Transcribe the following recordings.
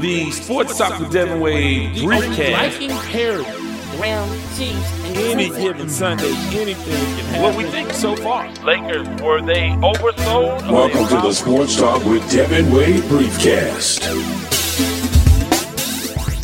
the Sports Talk with Devin Wade briefcast. Liking parody, ground cheese, and Any given Sunday, anything can happen. What we think so far? Lakers, were they oversold? or Welcome to the Sports Talk with Devin Wade Briefcast.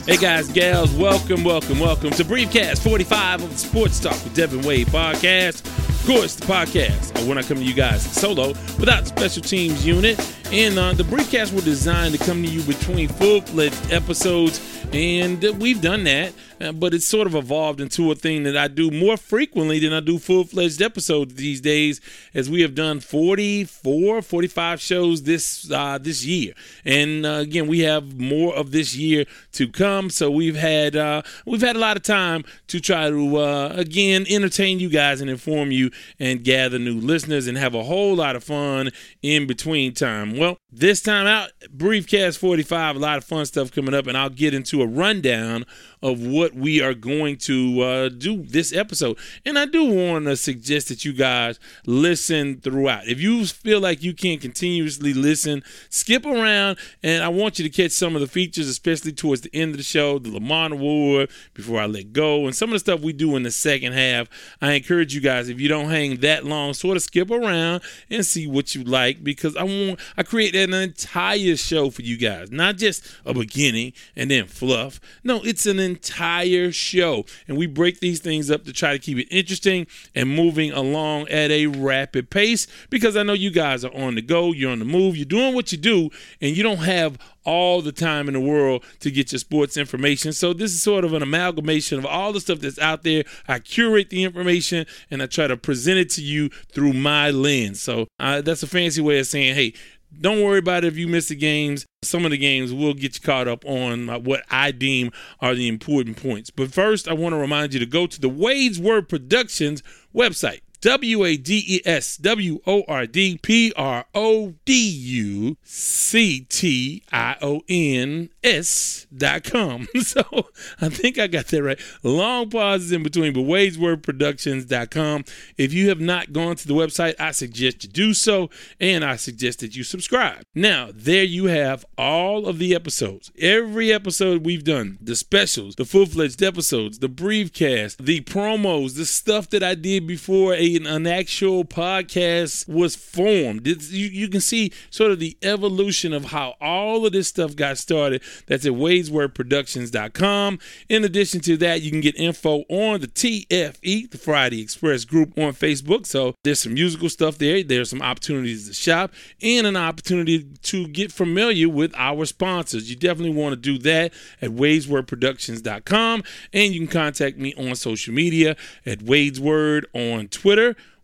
Hey guys, gals, welcome, welcome, welcome to Briefcast 45 of the Sports Talk with Devin Wade podcast. Of course, the podcast, uh, when I come to you guys solo without special teams unit. And uh, the Briefcasts were designed to come to you between full fledged episodes, and uh, we've done that. Uh, but it's sort of evolved into a thing that I do more frequently than I do full fledged episodes these days, as we have done 44, 45 shows this uh, this year. And uh, again, we have more of this year to come. So we've had uh, we've had a lot of time to try to uh, again entertain you guys and inform you and gather new listeners and have a whole lot of fun in between time. Well, this time out, Briefcast 45, a lot of fun stuff coming up, and I'll get into a rundown of what we are going to uh, do this episode. And I do want to suggest that you guys listen throughout. If you feel like you can't continuously listen, skip around, and I want you to catch some of the features, especially towards the end of the show, the Lamont Award, before I let go, and some of the stuff we do in the second half. I encourage you guys, if you don't hang that long, sort of skip around and see what you like because I want I create an entire show for you guys, not just a beginning and then fluff. No, it's an entire show, and we break these things up to try to keep it interesting and moving along at a rapid pace because I know you guys are on the go, you're on the move, you're doing what you do, and you don't have all the time in the world to get your sports information. So this is sort of an amalgamation of all the stuff that's out there. I curate the information and I try to present it to you through my lens. So uh, that's a fancy way of saying, hey, don't worry about it if you miss the games. Some of the games will get you caught up on uh, what I deem are the important points. But first, I want to remind you to go to the Wade's Word Productions website. W A D E S W O R D P R O D U C T I O N S dot com. So I think I got that right. Long pauses in between, but wadeswordproductions.com. If you have not gone to the website, I suggest you do so, and I suggest that you subscribe. Now, there you have all of the episodes. Every episode we've done, the specials, the full fledged episodes, the briefcast, the promos, the stuff that I did before a, an actual podcast was formed. You, you can see sort of the evolution of how all of this stuff got started. That's at wadeswordproductions.com. In addition to that, you can get info on the TFE, the Friday Express group on Facebook. So there's some musical stuff there. There's some opportunities to shop and an opportunity to get familiar with our sponsors. You definitely want to do that at wadeswordproductions.com. And you can contact me on social media at Wade's Word on Twitter.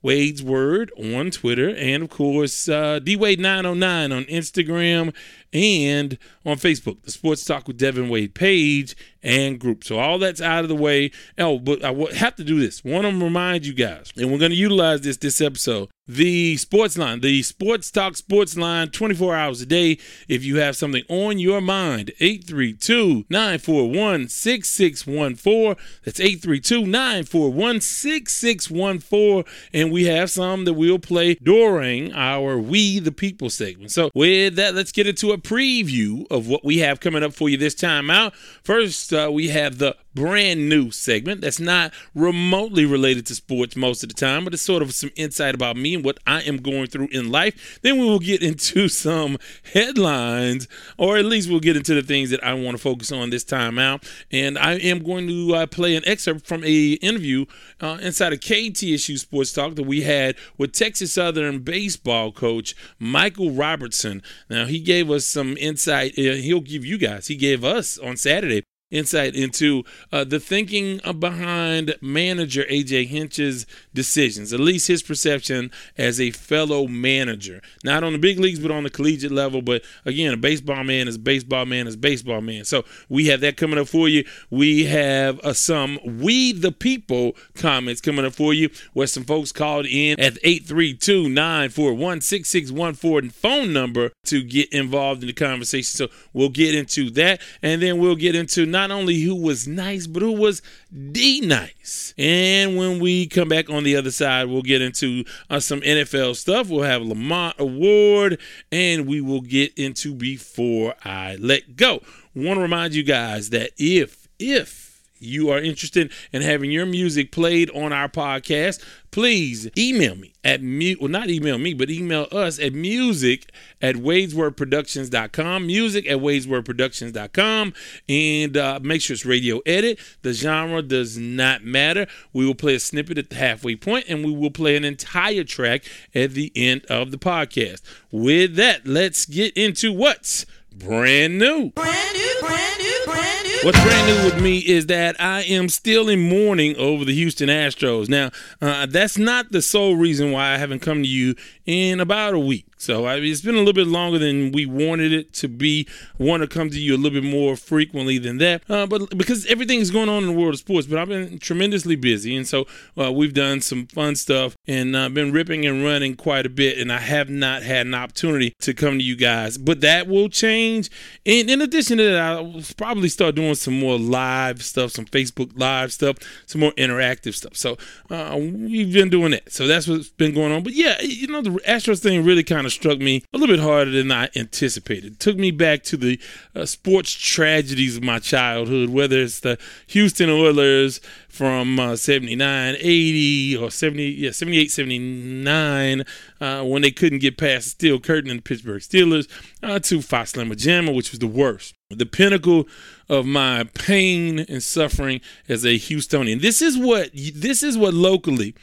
Wade's Word on Twitter, and of course, uh, DWade909 on Instagram and on Facebook, the Sports Talk with Devin Wade page and group. So all that's out of the way. Oh, but I have to do this. Want to remind you guys, and we're going to utilize this this episode. The sports line, the Sports Talk Sports line, 24 hours a day. If you have something on your mind, 832 941 6614. That's 832 941 6614. And we have some that we'll play during our We the People segment. So, with that, let's get into a preview of what we have coming up for you this time out. First, uh, we have the brand new segment that's not remotely related to sports most of the time, but it's sort of some insight about me and what I am going through in life. Then we will get into some headlines, or at least we'll get into the things that I want to focus on this time out. And I am going to uh, play an excerpt from a interview uh, inside of KTSU Sports Talk that we had with Texas Southern baseball coach Michael Robertson. Now he gave us some insight. Uh, he'll give you guys. He gave us on Saturday insight into uh, the thinking behind manager AJ Hinch's decisions, at least his perception as a fellow manager, not on the big leagues, but on the collegiate level. But again, a baseball man is a baseball man is a baseball man. So we have that coming up for you. We have uh, some We the People comments coming up for you, where some folks called in at 832 941 6614 phone number to get involved in the conversation. So we'll get into that, and then we'll get into not not only who was nice, but who was D nice. And when we come back on the other side, we'll get into uh, some NFL stuff. We'll have Lamont Award, and we will get into Before I Let Go. Want to remind you guys that if, if, you are interested in having your music played on our podcast, please email me at mu well not email me, but email us at music at wadeswordproductions.com. Music at wadeswordproductions.com. And uh, make sure it's radio edit. The genre does not matter. We will play a snippet at the halfway point and we will play an entire track at the end of the podcast. With that, let's get into what's brand new. Brand new, brand new, brand new. What's brand new with me is that I am still in mourning over the Houston Astros. Now, uh, that's not the sole reason why I haven't come to you in about a week. So I mean, it's been a little bit longer than we wanted it to be. Want to come to you a little bit more frequently than that, uh, but because everything is going on in the world of sports. But I've been tremendously busy, and so uh, we've done some fun stuff and uh, been ripping and running quite a bit. And I have not had an opportunity to come to you guys, but that will change. And in addition to that, I'll probably start doing some more live stuff, some Facebook live stuff, some more interactive stuff. So uh, we've been doing that. So that's what's been going on. But yeah, you know, the Astros thing really kind of struck me a little bit harder than I anticipated. Took me back to the uh, sports tragedies of my childhood, whether it's the Houston Oilers from uh, 79, 80, or 70, yeah, 78, 79, uh, when they couldn't get past steel curtain in the Pittsburgh Steelers, uh, to Phi Slama Jama, which was the worst. The pinnacle of my pain and suffering as a Houstonian. This is what this is what locally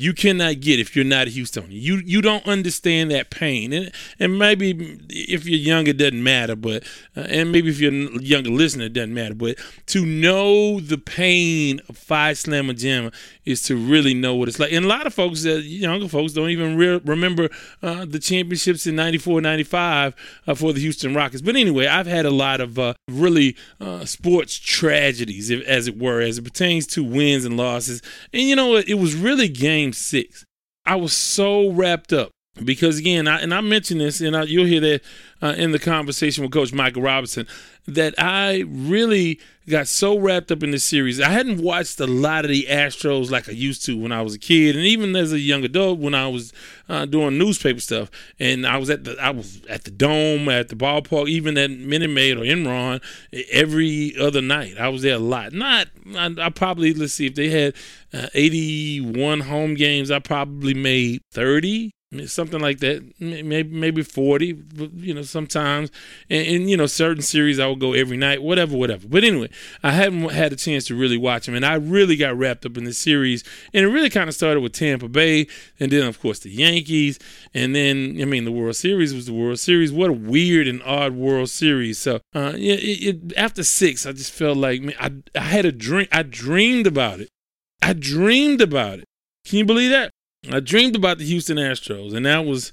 you cannot get if you're not a Houstonian. You you don't understand that pain, and and maybe if you're young, it doesn't matter. But uh, and maybe if you're a younger listener, it doesn't matter. But to know the pain of Phi Slama jam is to really know what it's like. And a lot of folks, uh, younger folks, don't even re- remember uh, the championships in '94, '95 uh, for the Houston Rockets. But anyway, I've had a lot of uh, really uh, sports tragedies, if, as it were, as it pertains to wins and losses. And you know what? It was really game six. I was so wrapped up because again, I, and I mentioned this, and I, you'll hear that uh, in the conversation with Coach Michael Robinson, that I really got so wrapped up in this series. I hadn't watched a lot of the Astros like I used to when I was a kid, and even as a young adult when I was uh, doing newspaper stuff. And I was at the I was at the Dome, at the ballpark, even at Minute Maid or Enron every other night. I was there a lot. Not I, I probably let's see if they had uh, 81 home games. I probably made 30 something like that maybe maybe 40 you know sometimes. And, and, you know certain series i would go every night whatever whatever. But anyway i haven't had a chance to really watch them and i really got wrapped up in the series and it really kind of started with tampa bay and then of course the yankees and then i mean the world series was the world series. What a weird and odd world series. So uh yeah it, it, after six i just felt like man, I, I had a dream i dreamed about it. I dreamed about it. Can you believe that I dreamed about the Houston Astros, and that was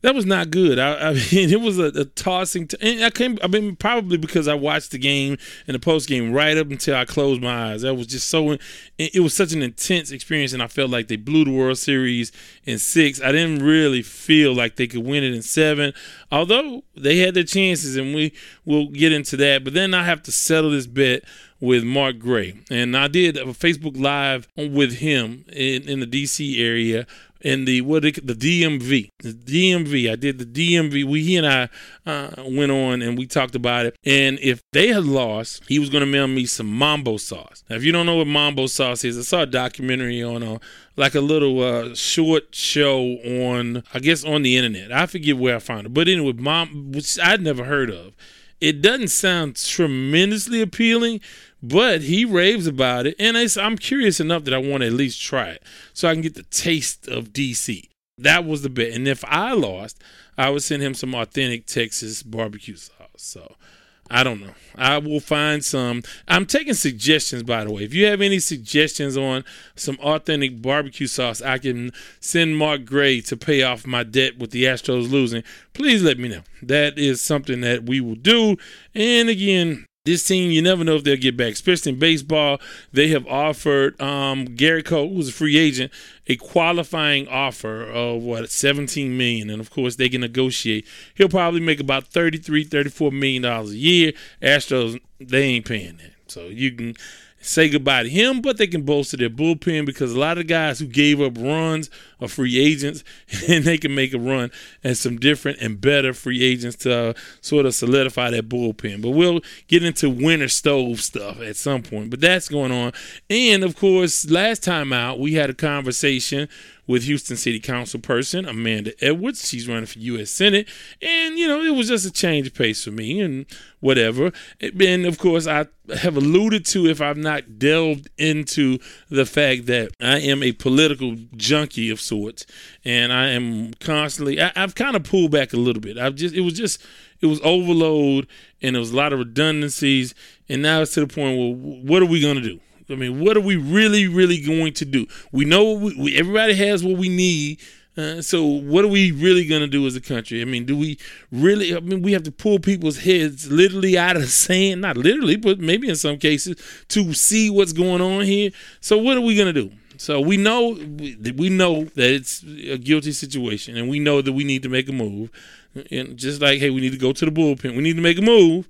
that was not good. I, I mean, it was a, a tossing. I came. I mean, probably because I watched the game and the post game right up until I closed my eyes. That was just so. It was such an intense experience, and I felt like they blew the World Series in six. I didn't really feel like they could win it in seven, although they had their chances, and we will get into that. But then I have to settle this bet with Mark Gray, and I did a Facebook Live with him in, in the DC area in the what the DMV, the DMV. I did the DMV. We he and I uh, went on and we talked about it. And if they had lost, he was going to mail me some mambo sauce. Now, if you don't know what mambo sauce is, I saw a documentary on a like a little uh, short show on I guess on the internet. I forget where I found it, but anyway, mom, which I'd never heard of. It doesn't sound tremendously appealing, but he raves about it, and I'm curious enough that I want to at least try it so I can get the taste of DC. That was the bet. And if I lost, I would send him some authentic Texas barbecue sauce. So I don't know. I will find some. I'm taking suggestions, by the way. If you have any suggestions on some authentic barbecue sauce, I can send Mark Gray to pay off my debt with the Astros losing. Please let me know. That is something that we will do. And again, this team, you never know if they'll get back, especially in baseball. They have offered um, Gerrit Cole, who's a free agent, a qualifying offer of what 17 million, and of course they can negotiate. He'll probably make about 33, 34 million dollars a year. Astros, they ain't paying that. So you can say goodbye to him, but they can bolster their bullpen because a lot of guys who gave up runs are free agents, and they can make a run at some different and better free agents to uh, sort of solidify that bullpen. But we'll get into winter stove stuff at some point. But that's going on. And of course, last time out, we had a conversation with Houston City Council person Amanda Edwards. She's running for U.S. Senate, and you know it was just a change of pace for me and whatever. And of course, I have alluded to if I've not delved into the fact that I am a political junkie of sorts, and I am constantly. I, I've kind of pulled back a little bit. I've just it was just it was overload and there was a lot of redundancies, and now it's to the point where what are we going to do? I mean, what are we really, really going to do? We know we, we, everybody has what we need. Uh, so what are we really going to do as a country? I mean, do we really? I mean, we have to pull people's heads literally out of the sand, not literally, but maybe in some cases, to see what's going on here. So what are we going to do? So we know we know that it's a guilty situation, and we know that we need to make a move. And just like, hey, we need to go to the bullpen. We need to make a move.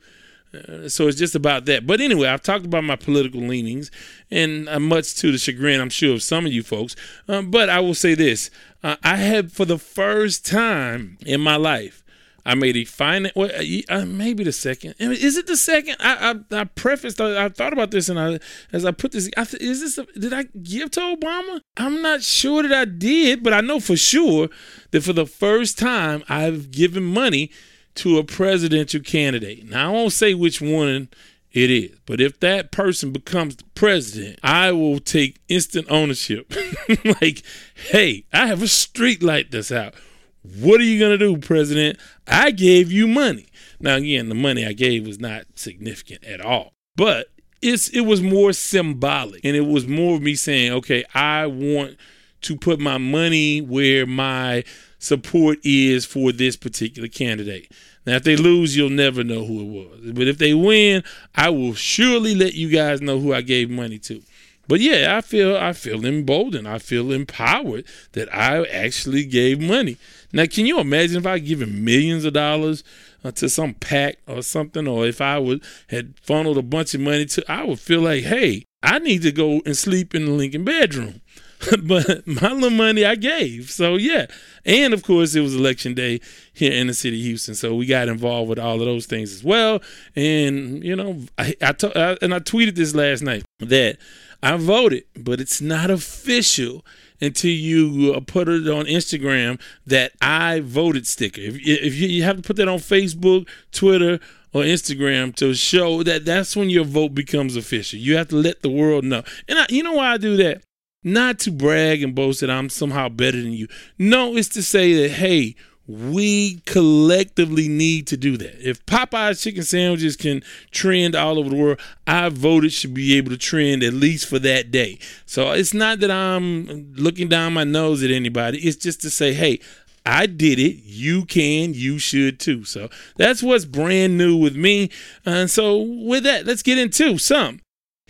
Uh, so it's just about that. But anyway, I've talked about my political leanings, and uh, much to the chagrin, I'm sure, of some of you folks. Um, but I will say this: uh, I have, for the first time in my life, I made a final. Well, uh, uh, maybe the second. Is it the second? I I, I prefaced. I, I, thought about this, and I as I put this, I th- is this? A, did I give to Obama? I'm not sure that I did, but I know for sure that for the first time I've given money to a presidential candidate. Now, I won't say which one it is, but if that person becomes the president, I will take instant ownership. like, hey, I have a street light that's out. What are you going to do, president? I gave you money. Now, again, the money I gave was not significant at all, but it's it was more symbolic and it was more of me saying, okay, I want to put my money where my support is for this particular candidate. Now, if they lose, you'll never know who it was. But if they win, I will surely let you guys know who I gave money to. But yeah, I feel I feel emboldened. I feel empowered that I actually gave money. Now, can you imagine if I given millions of dollars uh, to some PAC or something, or if I would had funneled a bunch of money to, I would feel like, hey, I need to go and sleep in the Lincoln bedroom. but my little money I gave. So yeah, and of course it was election day here in the city of Houston, so we got involved with all of those things as well. And you know, I, and I tweeted this last night that I voted, but it's not official until you uh, put it on Instagram that I voted sticker. If, if you, you have to put that on Facebook, Twitter, or Instagram to show that that's when your vote becomes official. You have to let the world know. And I, you know why I do that? Not to brag and boast that I'm somehow better than you. No, it's to say that, hey, we collectively need to do that. If Popeye's chicken sandwiches can trend all over the world, I voted should be able to trend at least for that day. So it's not that I'm looking down my nose at anybody. It's just to say, hey, I did it. You can. You should too. So that's what's brand new with me. And so with that, let's get into some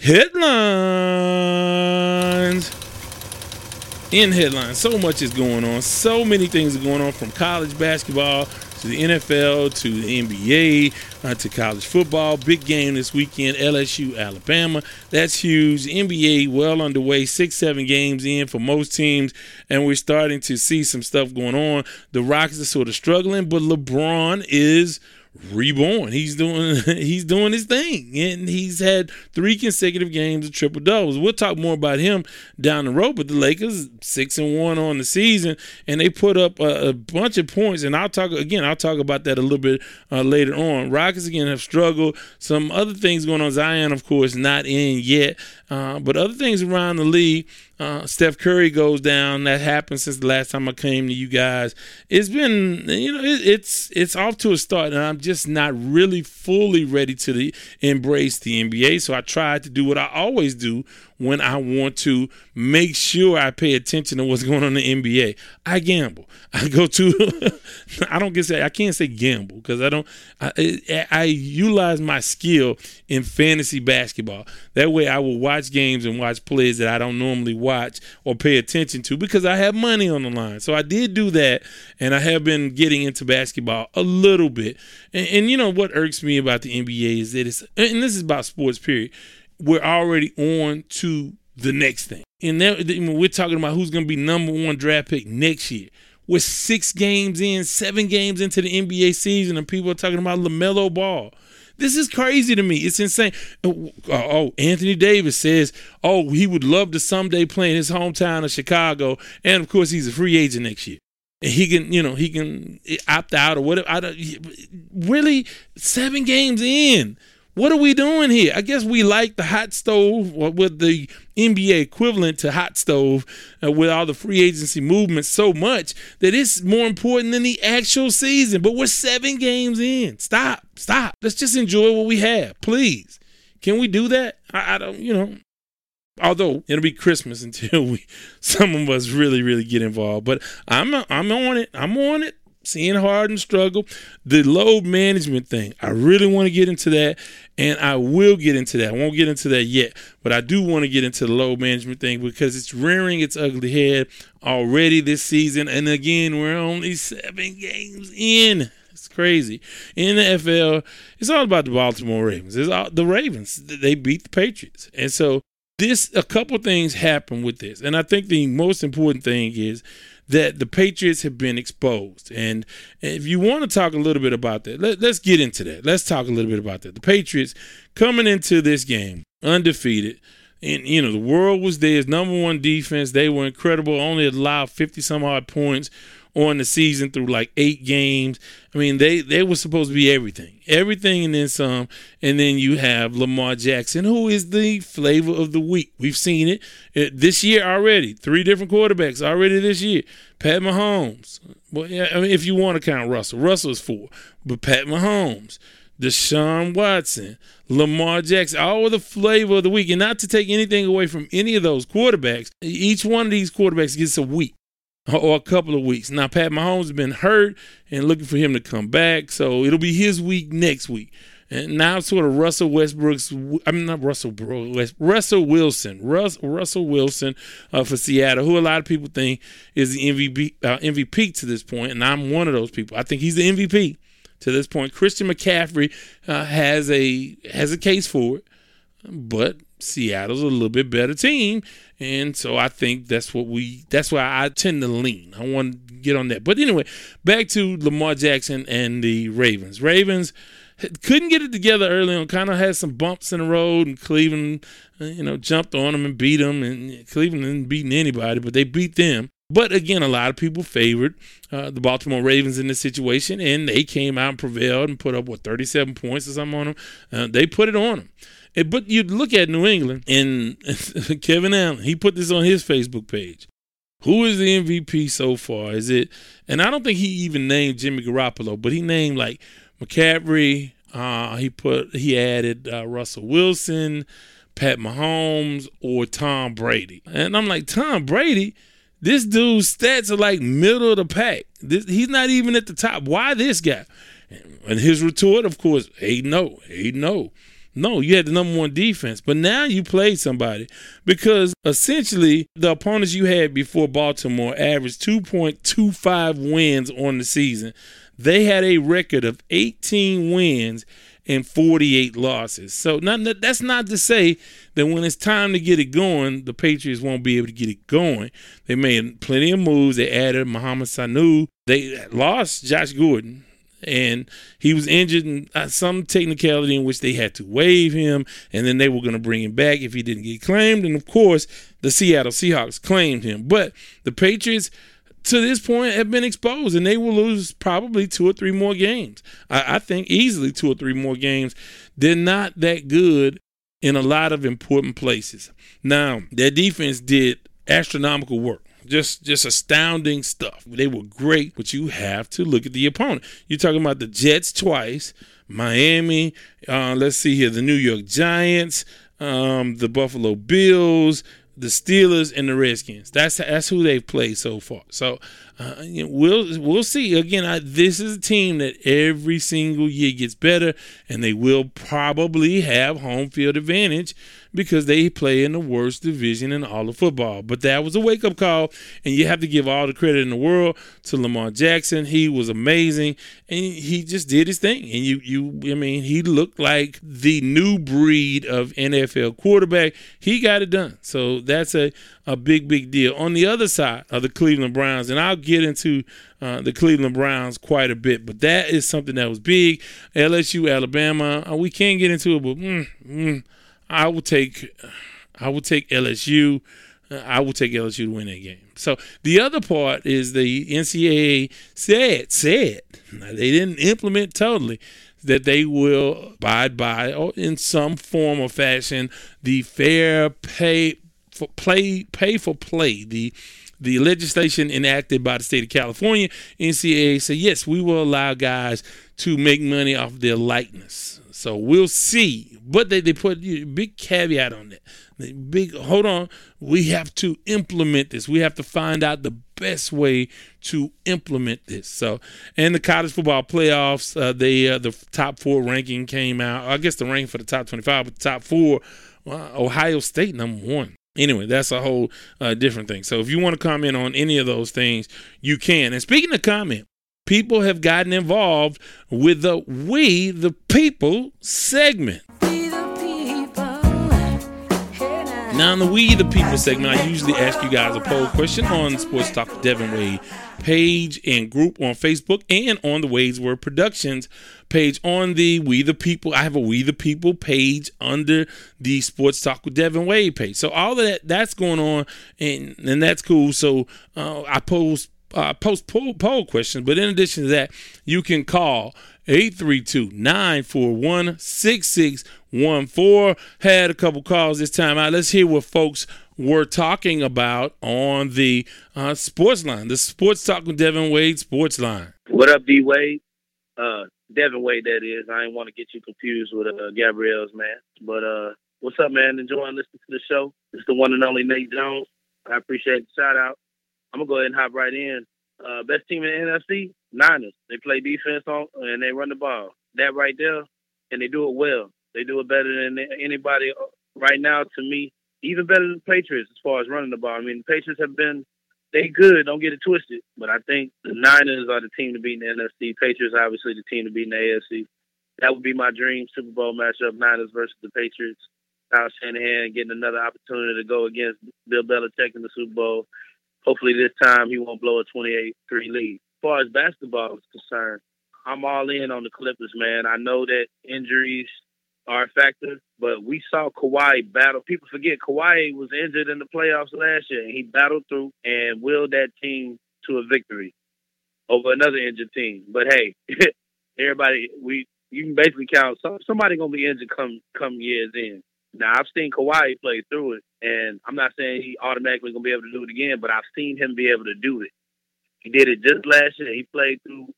headlines in headlines. So much is going on. So many things are going on from college basketball to the NFL to the NBA uh, to college football. Big game this weekend, LSU, Alabama. That's huge. NBA well underway, six, seven games in for most teams, and we're starting to see some stuff going on. The Rockets are sort of struggling, but LeBron is reborn. He's doing he's doing his thing, and he's had three consecutive games of triple doubles. We'll talk more about him down the road. But the Lakers six and one on the season, and they put up a, a bunch of points. And I'll talk again. I'll talk about that a little bit uh, later on. Rockets again have struggled. Some other things going on. Zion, of course, not in yet, uh, but other things around the league. Uh, Steph Curry goes down. That happened since the last time I came to you guys. It's been, you know, it, it's it's off to a start, and I'm just not really fully ready to the, embrace the NBA. So I tried to do what I always do when I want to make sure I pay attention to what's going on in the NBA. I gamble. I go to. I don't get say I can't say gamble because I don't. I, I utilize my skill in fantasy basketball. That way, I will watch games and watch plays that I don't normally watch or pay attention to because I have money on the line. So I did do that, and I have been getting into basketball a little bit. And, and you know what irks me about the NBA is that it's and this is about sports period we're already on to the next thing. And then we're talking about who's going to be number one draft pick next year. We're six games in, seven games into the NBA season, and people are talking about LaMelo Ball. This is crazy to me. It's insane. Oh, oh, oh, Anthony Davis says, oh, he would love to someday play in his hometown of Chicago. And of course, he's a free agent next year. And he can, you know, he can opt out or whatever. I don't really seven games in. What are we doing here? I guess we like the hot stove with the NBA equivalent to hot stove uh, with all the free agency movements so much that it's more important than the actual season. But we're seven games in. Stop, stop. Let's just enjoy what we have, please. Can we do that? I, I don't, you know. Although it'll be Christmas until we, some of us really, really get involved. But I'm, I'm on it. I'm on it seeing Harden struggle, the load management thing. I really want to get into that, and I will get into that. I won't get into that yet, but I do want to get into the load management thing because it's rearing its ugly head already this season. And again, we're only seven games in. It's crazy. In the NFL, it's all about the Baltimore Ravens. It's all the Ravens. They beat the Patriots, and so this a couple things happen with this, and I think the most important thing is that the Patriots have been exposed. And if you want to talk a little bit about that, let, us get into that. Let's talk a little bit about that. The Patriots coming into this game undefeated. And, you know, the world was theirs. Number one defense. They were incredible. Only allowed 50 some odd points on the season through like eight games. I mean, they they were supposed to be everything, everything, and then some. And then you have Lamar Jackson, who is the flavor of the week. We've seen it, uh, this year already. Three different quarterbacks already this year. Pat Mahomes. Well, yeah, I mean, if you want to count Russell, Russell is four, but Pat Mahomes. Deshaun Watson, Lamar Jackson, all the flavor of the week. And not to take anything away from any of those quarterbacks, each one of these quarterbacks gets a week or a couple of weeks. Now, Pat Mahomes has been hurt and looking for him to come back, so it'll be his week next week. And now, sort of Russell Westbrook's, I mean, not Russell, Russell Wilson, Russ, Russell Wilson uh, for Seattle, who a lot of people think is the MVP, uh, MVP to this point, and I'm one of those people. I think he's the MVP to this point. Christian McCaffrey uh, has a has a case for it, but Seattle's a little bit better team, and so I think that's what we. That's why I tend to lean. I want to get on that. But anyway, back to Lamar Jackson and the Ravens. Ravens couldn't get it together early on. Kind of had some bumps in the road, and Cleveland, you know, jumped on them and beat them. And Cleveland didn't beat anybody, but they beat them. But again, a lot of people favored uh, the Baltimore Ravens in this situation, and they came out and prevailed and put up what 37 points or something on them. Uh, they put it on them. But you look at New England and Kevin Allen, he put this on his Facebook page. Who is the MVP so far? Is it, and I don't think he even named Jimmy Garoppolo, but he named like McCaffrey. Uh, he put, he added uh, Russell Wilson, Pat Mahomes, or Tom Brady. And I'm like, Tom Brady? This dude's stats are like middle of the pack. This, he's not even at the top. Why this guy? And his retort, of course, hey no, hey no. No, you had the number one defense, but now you played somebody because essentially the opponents you had before Baltimore averaged 2.25 wins on the season. They had a record of 18 wins and 48 losses. So not, that's not to say that when it's time to get it going, the Patriots won't be able to get it going. They made plenty of moves. They added Mohamed Sanu. They lost Josh Gordon and he was injured in uh, some technicality in which they had to waive him, and then they were going to bring him back if he didn't get claimed. And of course, the Seattle Seahawks claimed him. But the Patriots, to this point, have been exposed, and they will lose probably two or three more games. I, I think easily two or three more games. They're not that good in a lot of important places. Now, their defense did astronomical work just just astounding stuff. They were great, but you have to look at the opponent. You're talking about the Jets twice, Miami. Uh, let's see here, the New York Giants, um, the Buffalo Bills, the Steelers, and the Redskins. That's that's who they've played so far. So uh, you know, we'll we'll see. Again, I, this is a team that every single year gets better, and they will probably have home field advantage because they play in the worst division in all of football. But that was a wake up call, and you have to give all the credit in the world to Lamar Jackson. He was amazing, and he just did his thing. And you, you, I mean, he looked like the new breed of NFL quarterback. He got it done. So that's a a big, big deal. On the other side of the Cleveland Browns, and I'll get into uh, the Cleveland Browns quite a bit, but that is something that was big. LSU, Alabama, uh, we can't get into it, but mm, mm, I will take, I will take LSU. Uh, I will take LSU to win that game. So the other part is the NCAA said said they didn't implement totally that they will abide by or in some form or fashion the fair pay for play pay for play the the legislation enacted by the state of California, NCAA said yes, we will allow guys to make money off their likeness. So we'll see, but they, they put a big caveat on that. Big hold on, we have to implement this. We have to find out the best way to implement this. So, and the college football playoffs, uh, they uh, the top four ranking came out. I guess the ranking for the top twenty-five, but the top four, uh, Ohio State number one. Anyway, that's a whole uh, different thing. So if you want to comment on any of those things, you can. And speaking of comment, people have gotten involved with the We the People segment. Now, in the We the People segment, I usually ask you guys a poll question on Sports Talk with Devin Wade page and group on Facebook and on the Wade's Word Productions page on the We the People. I have a We the People page under the Sports Talk with Devin Wade page. So all of that that's going on, and and that's cool. So uh, I post uh, post poll, poll questions, but in addition to that, you can call 832 941 6614. Had a couple calls this time out. Let's hear what folks were talking about on the uh, sports line, the Sports Talk with Devin Wade sports line. What up, D Wade? Uh, Devin Wade, that is. I didn't want to get you confused with uh, Gabrielle's man. But uh, what's up, man? Enjoying listening to the show. It's the one and only Nate Jones. I appreciate the shout out. I'm gonna go ahead and hop right in. Uh, best team in the NFC, Niners. They play defense on and they run the ball. That right there, and they do it well. They do it better than anybody right now. To me, even better than the Patriots as far as running the ball. I mean, the Patriots have been they good. Don't get it twisted. But I think the Niners are the team to beat in the NFC. Patriots obviously the team to beat in the AFC. That would be my dream Super Bowl matchup: Niners versus the Patriots. Kyle Shanahan getting another opportunity to go against Bill Belichick in the Super Bowl. Hopefully this time he won't blow a 28-3 lead. As far as basketball is concerned, I'm all in on the Clippers, man. I know that injuries are a factor, but we saw Kawhi battle. People forget Kawhi was injured in the playoffs last year, and he battled through and willed that team to a victory over another injured team. But hey, everybody, we you can basically count some, somebody gonna be injured come come years in. Now I've seen Kawhi play through it, and I'm not saying he automatically gonna be able to do it again, but I've seen him be able to do it. He did it just last year. He played through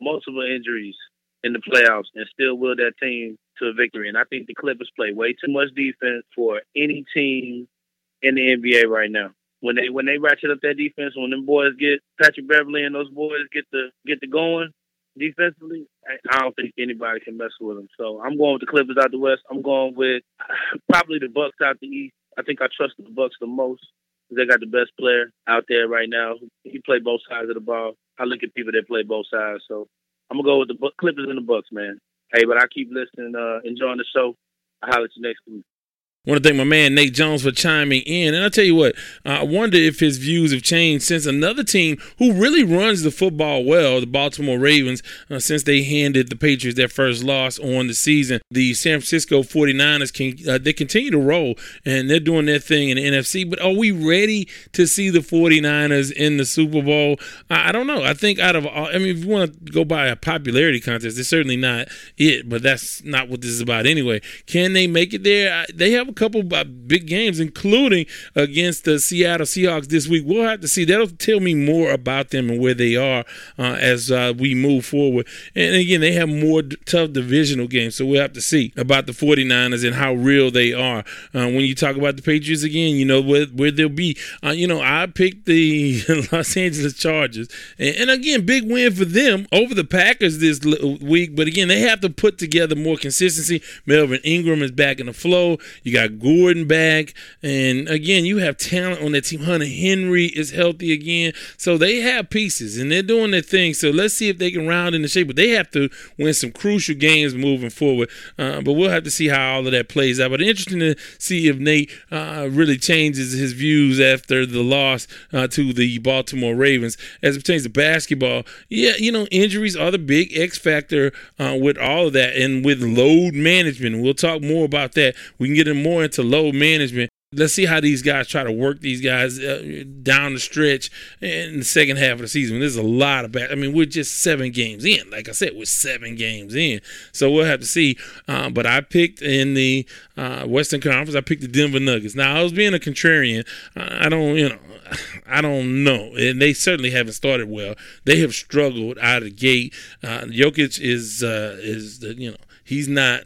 multiple injuries in the playoffs and still willed that team to a victory. And I think the Clippers play way too much defense for any team in the NBA right now. When they when they ratchet up that defense, when them boys get Patrick Beverley and those boys get the get the going defensively, I don't think anybody can mess with them. So I'm going with the Clippers out the West. I'm going with probably the Bucks out the East. I think I trust the Bucks the most. They got the best player out there right now. He play both sides of the ball. I look at people that play both sides. So I'm gonna go with the Clippers and the Bucks, man. Hey, but I keep listening, uh, enjoying the show. I'll holler at you next week. I want to thank my man Nate Jones for chiming in. And I'll tell you what, I wonder if his views have changed since another team who really runs the football well, the Baltimore Ravens, uh, since they handed the Patriots their first loss on the season. The San Francisco 49ers, can, uh, they continue to roll and they're doing their thing in the NFC. But are we ready to see the 49ers in the Super Bowl? I, I don't know. I think out of, all, I mean, if you want to go by a popularity contest, it's certainly not it, but that's not what this is about anyway. Can they make it there? They have a couple big games, including against the Seattle Seahawks this week. We'll have to see. That'll tell me more about them and where they are uh, as uh, we move forward. And again, they have more tough divisional games, so we'll have to see about the 49ers and how real they are. Uh, when you talk about the Patriots again, you know where, where they'll be. Uh, you know, I picked the Los Angeles Chargers, and, and again, big win for them over the Packers this week. But again, they have to put together more consistency. Melvin Ingram is back in the flow. You got got Gordon back, and again, you have talent on that team. Hunter Henry is healthy again, so they have pieces and they're doing their thing. So let's see if they can round in the shape. But they have to win some crucial games moving forward. Uh, but we'll have to see how all of that plays out. But interesting to see if Nate uh, really changes his views after the loss uh, to the Baltimore Ravens as it pertains to basketball. Yeah, you know, injuries are the big X factor uh, with all of that, and with load management. We'll talk more about that. We can get in more into load management let's see how these guys try to work these guys uh, down the stretch in the second half of the season. There's a lot of bad. I mean, we're just seven games in. Like I said, we're seven games in, so we'll have to see. Uh, but I picked in the uh, Western Conference. I picked the Denver Nuggets. Now I was being a contrarian. I don't, you know, I don't know, and they certainly haven't started well. They have struggled out of the gate. Uh, Jokic is uh, is the, you know he's not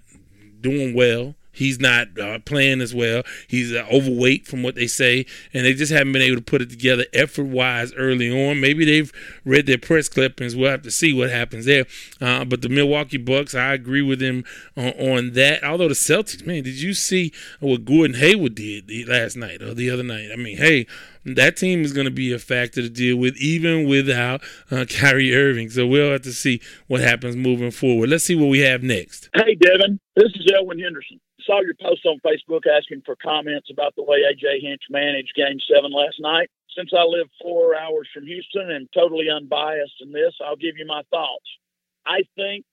doing well. He's not uh, playing as well. He's uh, overweight from what they say, and they just haven't been able to put it together effort wise early on. Maybe they've read their press clippings. We'll have to see what happens there. Uh, but the Milwaukee Bucks, I agree with them on, on, that. Although the Celtics, man, did you see what Gordon Hayward did last night or the other night? I mean, hey, that team is going to be a factor to deal with, even without uh, Kyrie Irving. So we'll have to see what happens moving forward. Let's see what we have next. Hey, Devin, this is Elwin Henderson saw your post on Facebook asking for comments about the way AJ Hinch managed Game Seven last night. Since I live four hours from Houston and totally unbiased in this, I'll give you my thoughts. I think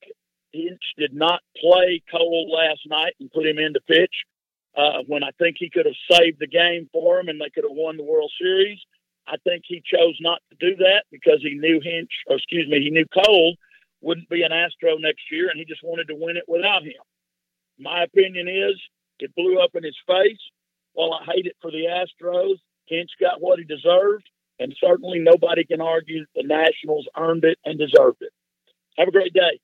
Hinch did not play Cole last night and put him into pitch uh, when I think he could have saved the game for him and they could have won the World Series. I think he chose not to do that because he knew Hinch, or excuse me, he knew Cole wouldn't be an Astro next year, and he just wanted to win it without him. My opinion is it blew up in his face. While I hate it for the Astros, Hinch got what he deserved, and certainly nobody can argue the Nationals earned it and deserved it. Have a great day.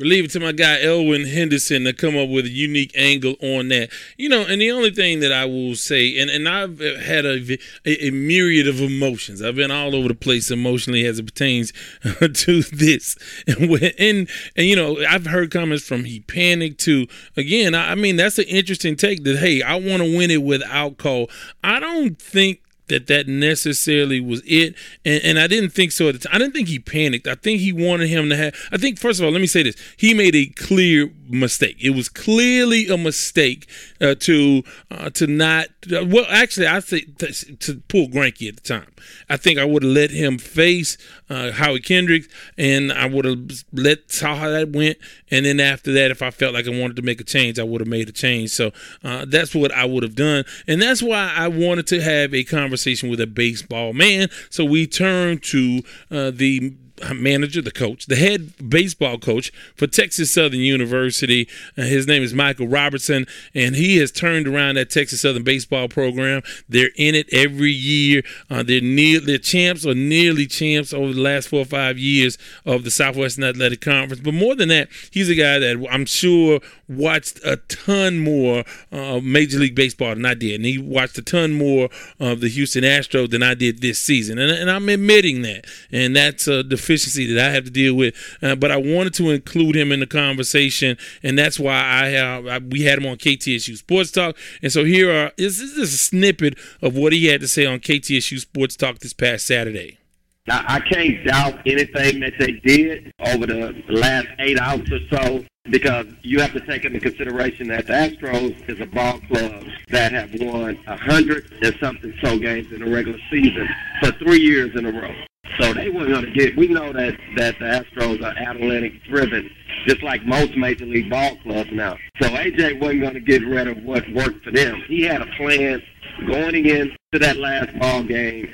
Leave it to my guy Elwin Henderson to come up with a unique angle on that. You know, and the only thing that I will say, and, and I've had a, a, a myriad of emotions. I've been all over the place emotionally as it pertains to this. And, when, and, and, you know, I've heard comments from he panicked to, again, I, I mean, that's an interesting take that, hey, I want to win it without Cole. I don't think that that necessarily was it. And, and I didn't think so at the time. I didn't think he panicked. I think he wanted him to have. I think first of all, let me say this: he made a clear mistake. It was clearly a mistake uh, to uh, to not. Well, actually, I say to, to pull Greinke at the time. I think I would have let him face uh, Howie Kendricks, and I would have let saw how that went. And then after that, if I felt like I wanted to make a change, I would have made a change. So uh, that's what I would have done, and that's why I wanted to have a conversation with a baseball man. So we turned to uh, the manager, the coach, the head baseball coach for Texas Southern University. Uh, his name is Michael Robertson, and he has turned around that Texas Southern baseball program. They're in it every year. Uh, they're near they're champs or nearly champs over the last four or five years of the Southwestern Athletic Conference. But more than that, he's a guy that I'm sure watched a ton more uh, Major League Baseball than I did, and he watched a ton more of the Houston Astros than I did this season. And, and I'm admitting that, and that's a deficiency that I have to deal with. Uh, but I wanted to include him in the conversation, and that's why I have I, we had him on KTSU Sports Talk. And so here are this is a snippet of what he had to say on KTSU Sports Talk this past Saturday. Now, I can't doubt anything that they did over the last eight hours or so because you have to take into consideration that the Astros is a ball club that have won a hundred and something so games in the regular season for three years in a row. So they weren't going to get. We know that that the Astros are analytic driven, just like most major league ball clubs now. So AJ wasn't going to get rid of what worked for them. He had a plan going into that last ball game,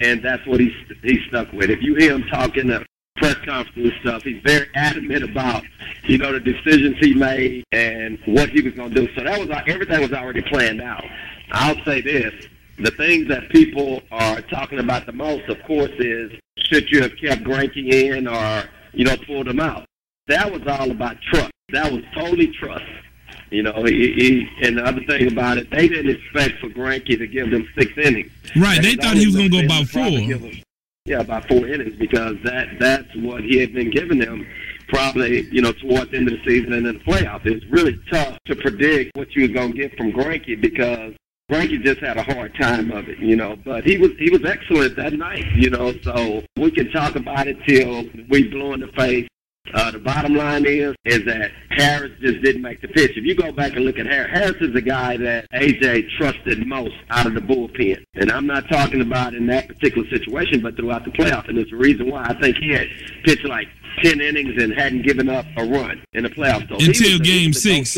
and that's what he he stuck with. If you hear him talking to press conference and stuff. He's very adamant about, you know, the decisions he made and what he was going to do. So that was everything was already planned out. I'll say this: the things that people are talking about the most, of course, is should you have kept Greinke in or you know pulled him out? That was all about trust. That was totally trust. You know, he, he and the other thing about it, they didn't expect for Greinke to give them six innings. Right, they thought he was going to go about four. Yeah, about four innings because that that's what he had been giving them probably, you know, towards the end of the season and in the playoffs. It's really tough to predict what you're going to get from Greinke because Greinke just had a hard time of it, you know. But he was he was excellent that night, you know. So we can talk about it till we blow in the face. Uh, the bottom line is is that Harris just didn't make the pitch. If you go back and look at Harris, Harris is the guy that AJ trusted most out of the bullpen. And I'm not talking about in that particular situation, but throughout the playoffs. And there's a reason why I think he had pitched like 10 innings and hadn't given up a run in the playoffs. So Until game six.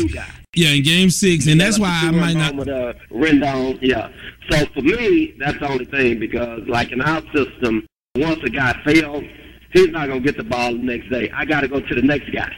Yeah, in game six. And that's why I might not. With, uh, Rendon, yeah. So for me, that's the only thing because, like in our system, once a guy fails, he's not going to get the ball the next day. I got to go to the next guy.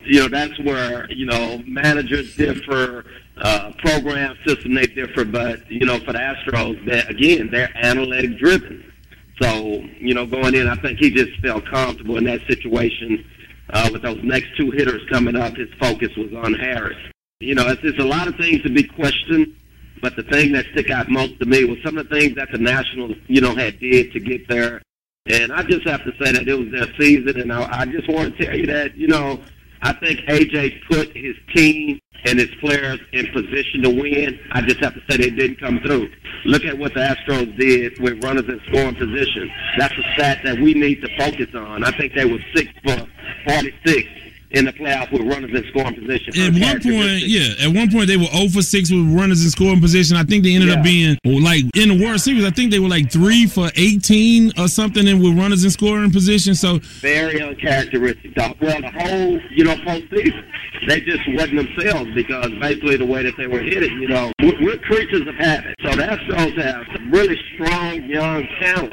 You know, that's where, you know, managers differ, uh, program system, they differ. But, you know, for the Astros, that again, they're analytic driven. So, you know, going in, I think he just felt comfortable in that situation. Uh, with those next two hitters coming up, his focus was on Harris. You know, it's, it's a lot of things to be questioned, but the thing that stick out most to me was some of the things that the Nationals, you know, had did to get there. And I just have to say that it was their season, and I, I just want to tell you that, you know, I think AJ put his team and his players in position to win. I just have to say they didn't come through. Look at what the Astros did with runners in scoring position. That's a stat that we need to focus on. I think they were six for 46 in the playoff with runners in scoring position. At one point, yeah, at one point they were 0 for 6 with runners in scoring position. I think they ended Yeah. up being like in the World Series. I think they were like 3 for 18 or something and with runners in scoring position. So very uncharacteristic. The, well, the whole, you know, postseason, they just wasn't themselves because basically the way that they were hitting, you know, we're, we're creatures of habit. So that shows have some really strong young talent,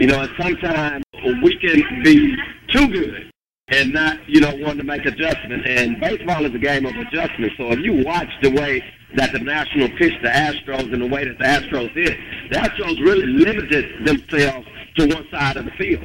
you know, and sometimes we can be too good and not, you know, wanting to make adjustments. And baseball is a game of adjustments. So if you watch the way that the National pitched the Astros and the way that the Astros hit, the Astros really limited themselves to one side of the field.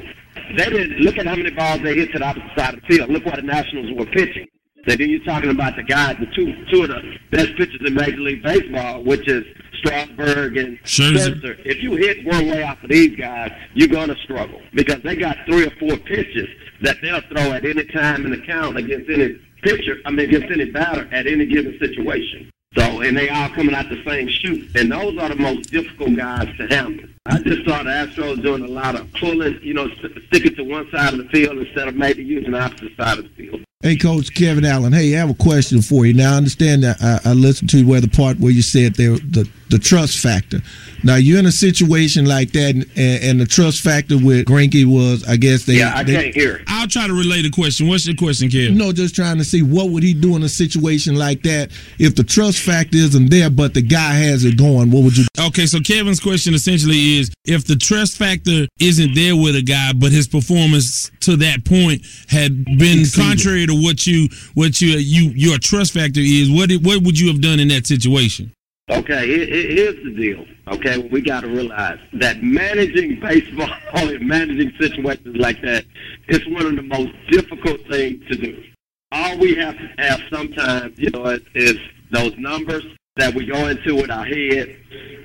They didn't look at how many balls they hit to the opposite side of the field. Look what the Nationals were pitching. So then you're talking about the guys, the two two of the best pitchers in Major League Baseball, which is Strasburg and. Scherzer. If you hit one way off of these guys, you're going to struggle because they got three or four pitches that they'll throw at any time in the count against any pitcher, I mean against any batter at any given situation. So, and they all coming out the same shoot. And those are the most difficult guys to handle. I just saw the Astros doing a lot of pulling, you know, sticking to one side of the field instead of maybe using the opposite side of the field. Hey, Coach Kevin Allen. Hey, I have a question for you. Now, I understand that I, I listened to where the part where you said there the the trust factor. Now, you're in a situation like that, and, and the trust factor with Greinke was, I guess they. Yeah, I they- can't hear. I'll try to relay the question. What's your question, Kev? No, just trying to see what would he do in a situation like that if the trust factor isn't there, but the guy has it going. What would you? Okay, so Kevin's question essentially is if the trust factor isn't there with a guy, but his performance to that point had been Exceeded. contrary to what you what you you your trust factor is, what what would you have done in that situation? Okay, here- here- here's the deal. Okay, we got to realize that managing baseball and managing situations like that is one of the most difficult things to do. All we have to have sometimes, you know, is, is those numbers that we go into with our head,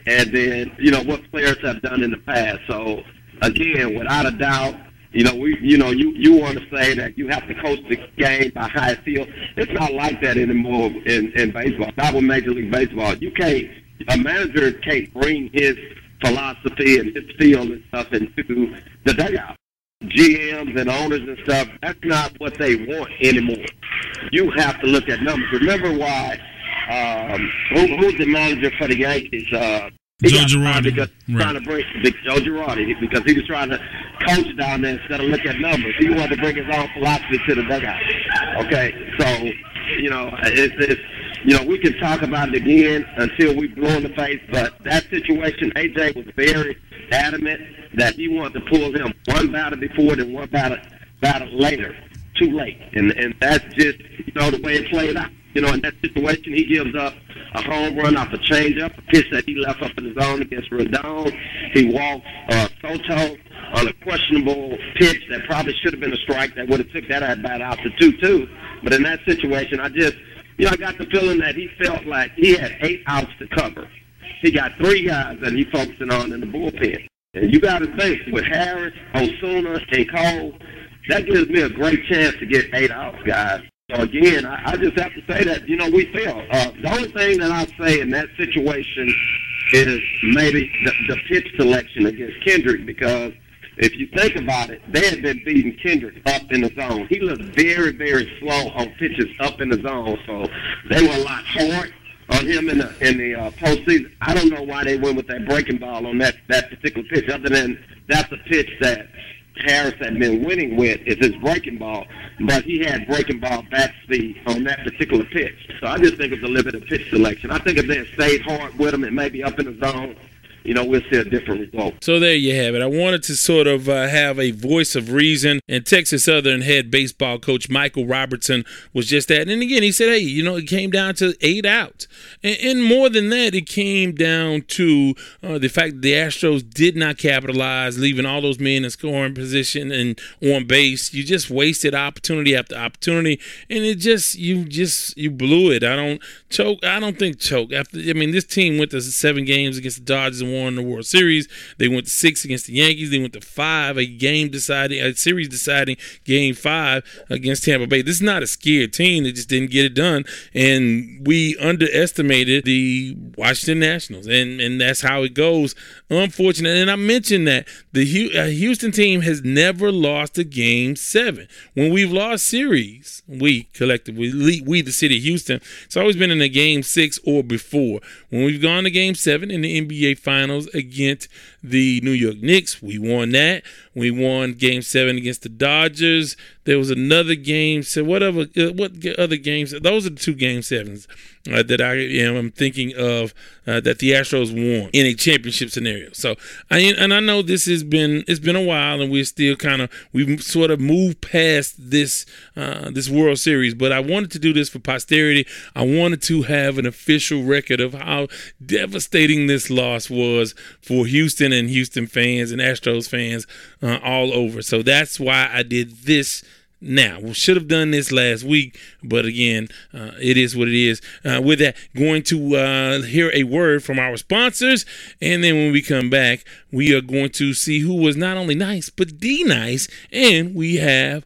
and then you know what players have done in the past. So again, without a doubt, you know, we, you know, you you want to say that you have to coach the game by it feels. It's not like that anymore in in baseball. Not with Major League Baseball. You can't. A manager can't bring his philosophy and his feel and stuff into the dugout. GMs and owners and stuff. That's not what they want anymore. You have to look at numbers. Remember why? Um, who, who's the manager for the Yankees? Uh, he Joe Girardi. Because Right. trying to bring Joe Girardi because he was trying to coach down there instead of look at numbers. He wanted to bring his own philosophy to the dugout. Okay, so you know it's, it's you know we can talk about it again until we blow in the face, but that situation, AJ was very adamant that he wanted to pull him one batter before and one batter batter later. Too late, and and that's just you know the way it played out. You know, in that situation, he gives up a home run off a changeup, a pitch that he left up in his zone against Rendon. He walks uh, Soto on a questionable pitch that probably should have been a strike that would have took that at bat out to two-two. But in that situation, I just, you know, I got the feeling that he felt like he had eight outs to cover. He got three guys that he focusing on in the bullpen. And you got to think with Harris, Osuna, and Cole, that gives me a great chance to get eight outs, guys. Again, I, I just have to say that you know we failed. Uh, the only thing that I say in that situation is maybe the, the pitch selection against Kendrick because if you think about it, they had been beating Kendrick up in the zone. He looked very, very slow on pitches up in the zone, so they were a lot hard on him in the in the uh, postseason. I don't know why they went with that breaking ball on that that particular pitch, other than that's a pitch that Harris had been winning with is his breaking ball, but he had breaking ball bat speed on that particular pitch. So I just think it's a limited pitch selection. I think if they had stayed hard with him and maybe up in the zone, you know, we'll see a different result. So there you have it. I wanted to sort of uh, have a voice of reason, and Texas Southern head baseball coach Michael Robertson was just that. And again, he said, hey, you know, it came down to eight outs. And, and more than that, it came down to uh, the fact that the Astros did not capitalize, leaving all those men in scoring position and on base. You just wasted opportunity after opportunity, and it just, you just, you blew it. I don't choke. I don't think choke. After, I mean, this team went to seven games against the Dodgers and won the World Series. They went to six against the Yankees. They went to five, a game deciding, a series deciding game five against Tampa Bay. This is not a scared team. They just didn't get it done. And we underestimated the Washington Nationals. And, and that's how it goes. Unfortunately, and I mentioned that the uh, Houston team has never lost a game seven. When we've lost series, we collectively, we, the city of Houston, it's always been in a game six or before. When we've gone to game seven in the NBA Finals against the New York Knicks, we won that. We won game seven against the Dodgers. There was another game. So whatever, uh, what other games? Those are the two game sevens uh, that I am thinking of uh, that the Astros won in a championship scenario. So I and I know this has been it's been a while, and we're still kind of we've sort of moved past this uh, this World Series. But I wanted to do this for posterity. I wanted to have an official record of how devastating this loss was for Houston and Houston fans and Astros fans uh, all over. So that's why I did this now. We should have done this last week, but again, uh, it is what it is. Uh, with that, going to uh, hear a word from our sponsors, and then when we come back, we are going to see who was not only nice but D nice, and we have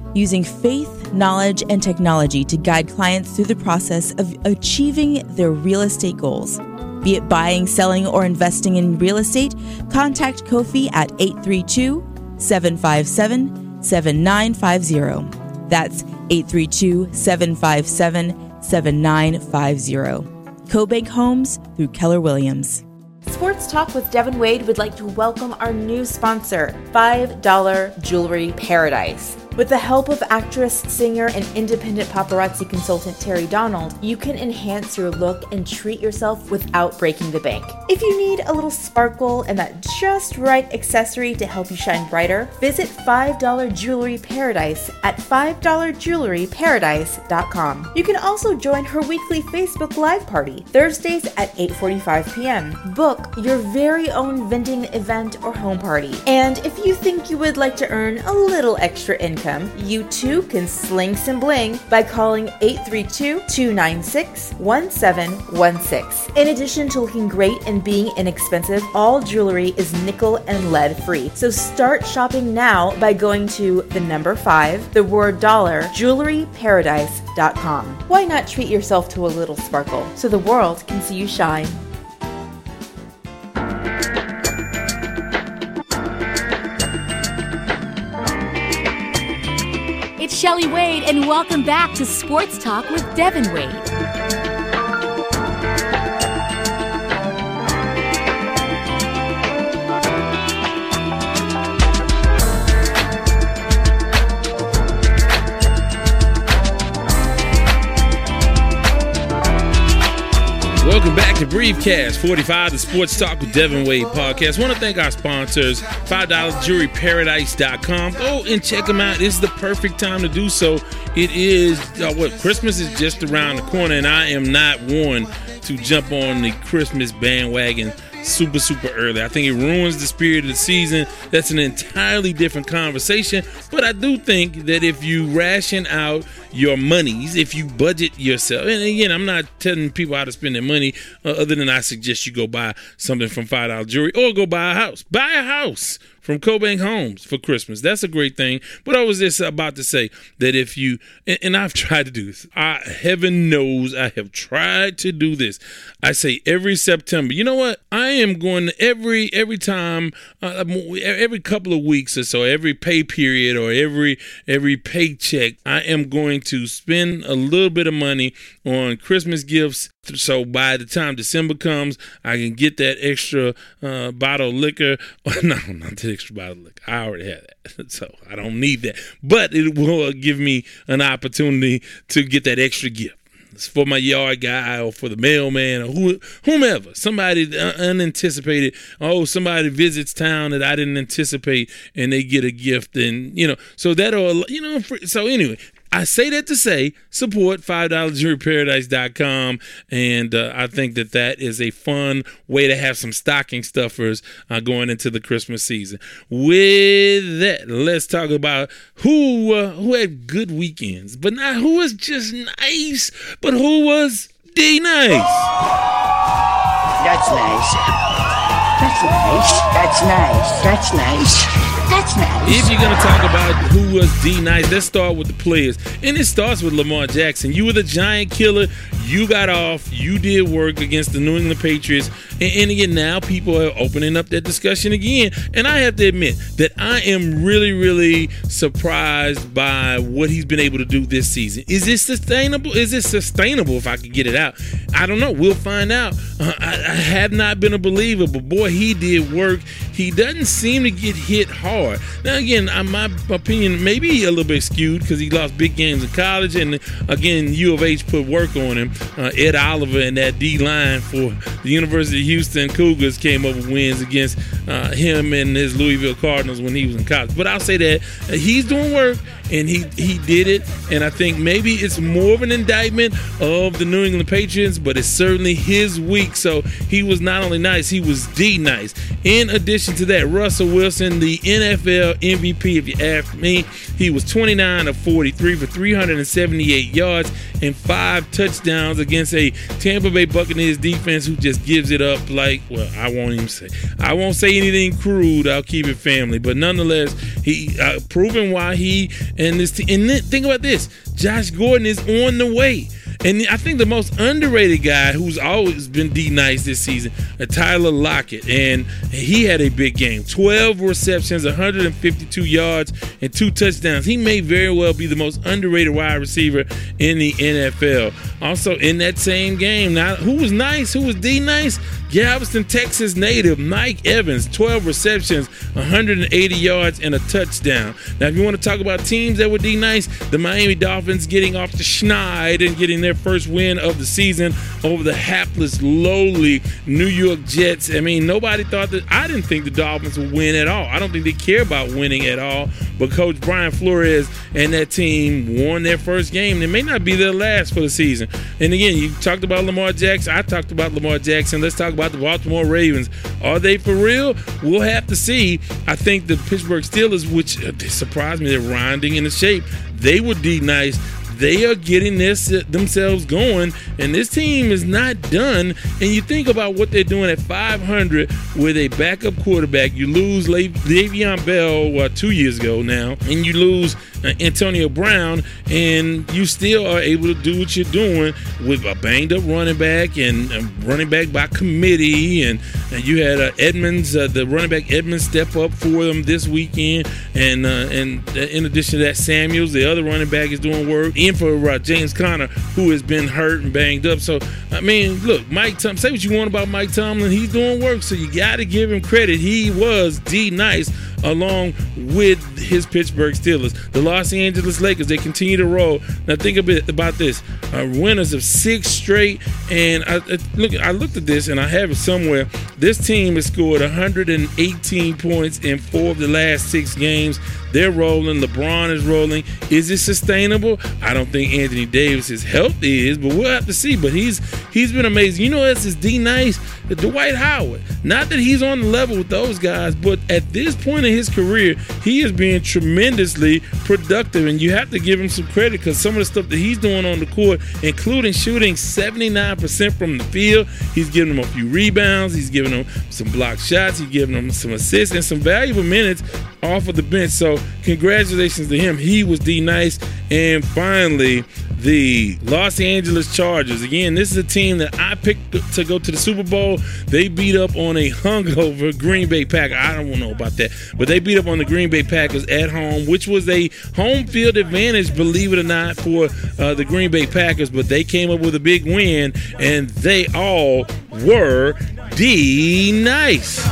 using faith, knowledge, and technology to guide clients through the process of achieving their real estate goals. Be it buying, selling, or investing in real estate, contact Kofi at 832 757 7950. That's 832 757 7950. CoBank Homes through Keller Williams. Sports Talk with Devin Wade would like to welcome our new sponsor, $5 Jewelry Paradise. With the help of actress, singer, and independent paparazzi consultant Terry Donald, you can enhance your look and treat yourself without breaking the bank. If you need a little sparkle and that just right accessory to help you shine brighter, visit $5 Jewelry Paradise at $5jewelryparadise.com. You can also join her weekly Facebook Live party, Thursdays at 8:45 p.m. Book your very own vending event or home party. And if you think you would like to earn a little extra income, income, you too can sling some bling by calling 832 296 1716. In addition to looking great and being inexpensive, all jewelry is nickel and lead free. So start shopping now by going to the number 5, the word dollar, jewelryparadise.com. Why not treat yourself to a little sparkle so the world can see you shine? Shelly Wade, and welcome back to Sports Talk with Devin Wade. Welcome back to Briefcast 45, the Sports Talk with Devin Wade podcast. want to thank our sponsors, $5 jewelryparadise.com. Go and check them out. Is the perfect time to do so. It is, uh, what, Christmas is just around the corner, and I am not one to jump on the Christmas bandwagon super, super early. I think it ruins the spirit of the season. That's an entirely different conversation. But I do think that if you ration out your monies, if you budget yourself, and again, I'm not telling people how to spend their money, uh, other than I suggest you go buy something from $5 jewelry or go buy a house. Buy a house from CoBank Homes for Christmas. That's a great thing. But I was just about to say that if you, and, and I've tried to do this, I, heaven knows I have tried to do this. I say every September, you know what? I am going every, every time, uh, every couple of weeks or so, every pay period or every, every paycheck, I am going to spend a little bit of money on Christmas gifts so by the time December comes, I can get that extra uh, bottle of liquor. no, not the extra bottle of liquor. I already have that, so I don't need that. But it will give me an opportunity to get that extra gift. It's for my yard guy or for the mailman or who, whomever. Somebody unanticipated. Oh, somebody visits town that I didn't anticipate, and they get a gift, and you know. So that'll, you know. So anyway, I say that to say support $5jewelryparadise.com. And uh, I think that that is a fun way to have some stocking stuffers uh, going into the Christmas season. With that, let's talk about who uh, who had good weekends, but not who was just nice, but who was D nice. That's nice. That's nice. That's nice. That's nice. That's nice. If you're gonna talk about who was D nice, let's start with the players. And it starts with Lamar Jackson. You were the giant killer. You got off. You did work against the New England Patriots. And, and again, now people are opening up that discussion again. And I have to admit that I am really, really surprised by what he's been able to do this season. Is this sustainable? Is it sustainable if I could get it out? I don't know. We'll find out. Uh, I, I have not been a believer, but boy, he did work. He doesn't seem to get hit hard. Now, again, I, my opinion may be a little bit skewed because he lost big games in college, and again, U of H put work on him. Uh, Ed Oliver and that D line for the University of Houston Cougars came up with wins against uh, him and his Louisville Cardinals when he was in college. But I'll say that uh, he's doing work and he he did it. And I think maybe it's more of an indictment of the New England Patriots, but it's certainly his week. So he was not only nice, he was D nice. In addition to that, Russell Wilson, the NFL MVP, if you ask me, he was 29 of 43 for 378 yards and five touchdowns against a Tampa Bay Buccaneers defense who just gives it up like well, I won't even say I won't say anything crude. I'll keep it family, but nonetheless, he uh, proven why he and this team. And then, think about this: Josh Gordon is on the way. And I think the most underrated guy who's always been D nice this season, uh, Tyler Lockett, and he had a big game: 12 receptions, 152 yards, and two touchdowns. He may very well be the most underrated wide receiver in the NFL. Also, in that same game, now who was nice? Who was D nice? Galveston, Texas native Mike Evans, 12 receptions, 180 yards, and a touchdown. Now, if you want to talk about teams that would be nice, the Miami Dolphins getting off the schneid and getting their first win of the season over the hapless, lowly New York Jets. I mean, nobody thought that, I didn't think the Dolphins would win at all. I don't think they care about winning at all. But Coach Brian Flores and that team won their first game. It may not be their last for the season. And again, you talked about Lamar Jackson. I talked about Lamar Jackson. Let's talk about about the Baltimore Ravens. Are they for real? We'll have to see. I think the Pittsburgh Steelers, which uh, surprised me, they're rounding in the shape. They would be nice they are getting this themselves going, and this team is not done. And you think about what they're doing at 500 with a backup quarterback. You lose Le- Le'Veon Bell two years ago now, and you lose uh, Antonio Brown, and you still are able to do what you're doing with a banged up running back and running back by committee. And, and you had uh, Edmunds, uh, the running back Edmunds, step up for them this weekend. And uh, and uh, in addition to that, Samuels, the other running back, is doing work. In for uh, James Conner, who has been hurt and banged up. So I mean, look, Mike Tom. Say what you want about Mike Tomlin. He's doing work, so you got to give him credit. He was D nice along with his Pittsburgh Steelers. The Los Angeles Lakers, they continue to roll. Now think a bit about this. Uh, winners of six straight. And I, I, look, I looked at this and I have it somewhere. This team has scored 118 points in four of the last six games. They're rolling. LeBron is rolling. Is it sustainable? I don't think Anthony Davis's health is, but we'll have to see. But he's he's been amazing. You know, this is D Nice, Dwight Howard. Not that he's on the level with those guys, but at this point in his career, he is being tremendously productive, and you have to give him some credit because some of the stuff that he's doing on the court, including shooting 79% from the field, he's giving them a few rebounds, he's giving them some block shots, he's giving them some assists and some valuable minutes off of the bench. So congratulations to him. He was D nice. And finally, the Los Angeles Chargers. Again, this is a team that I picked to go to the Super Bowl. They beat up on a hungover Green Bay Packers. I don't know about that, but they beat up on the Green Bay Packers at home, which was a home field advantage, believe it or not, for uh, the Green Bay Packers. But they came up with a big win, and they all were D nice.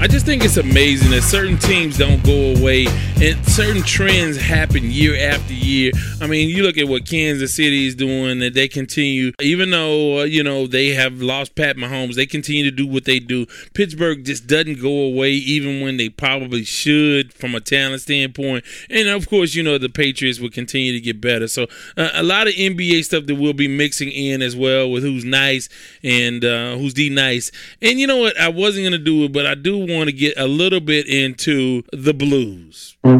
I just think it's amazing that certain teams don't go away and certain trends happen year after year. I mean, you look at what Kansas City is doing, that they continue, even though, uh, you know, they have lost Pat Mahomes, they continue to do what they do. Pittsburgh just doesn't go away, even when they probably should from a talent standpoint. And of course, you know, the Patriots will continue to get better. So uh, a lot of NBA stuff that we'll be mixing in as well with who's nice and uh, who's D nice. And you know what? I wasn't going to do it, but I do want to get a little bit into the blues. Now,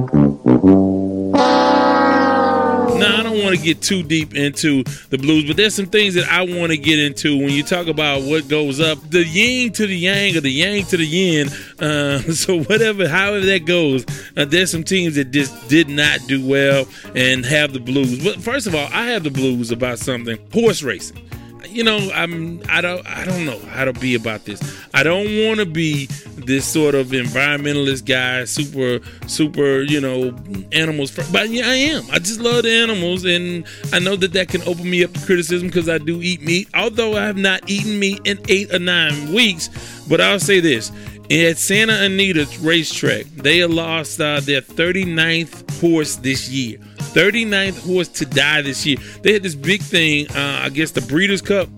I don't want to get too deep into the blues, but there's some things that I want to get into when you talk about what goes up the yin to the yang or the yang to the yin. Uh, so, whatever, however that goes, uh, there's some teams that just did not do well and have the blues. But first of all, I have the blues about something horse racing you know, I'm I don't I don't know how to be about this. I don't want to be this sort of environmentalist guy, super super, you know, animals. But yeah, I am. I just love the animals, and I know that that can open me up to criticism because I do eat meat. Although I have not eaten meat in eight or nine weeks, but I'll say this: at Santa Anita racetrack, they lost uh, their 39th horse this year. 39th horse to die this year. They had this big thing, uh, I guess the Breeders' Cup,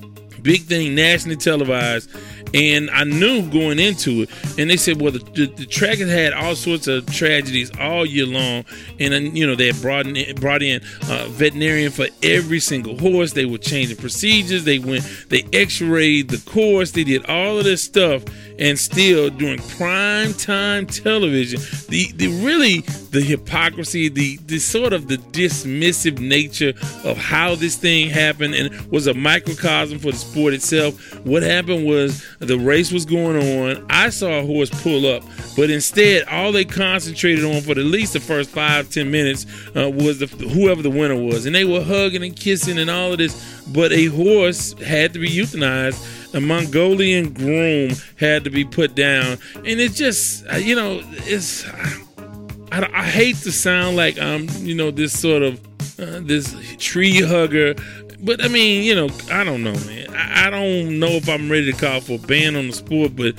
big thing nationally televised. And I knew going into it, and they said, well, the, the, the track has had all sorts of tragedies all year long, and then you know they had brought in brought in uh, veterinarian for every single horse. They were changing procedures. They went, they X-rayed the course. They did all of this stuff, and still during prime time television, the the really the hypocrisy, the the sort of the dismissive nature of how this thing happened, and was a microcosm for the sport itself. What happened was the race was going on. I saw a horse pull up, but instead, all they concentrated on for at least the first five ten minutes uh, was the, whoever the winner was, and they were hugging and kissing and all of this. But a horse had to be euthanized. A Mongolian Groom had to be put down, and it's just you know it's. I, I hate to sound like I'm you know this sort of uh, this tree hugger but I mean, you know, I don't know, man. I, I, don't know if I'm ready to call for a ban on the sport, but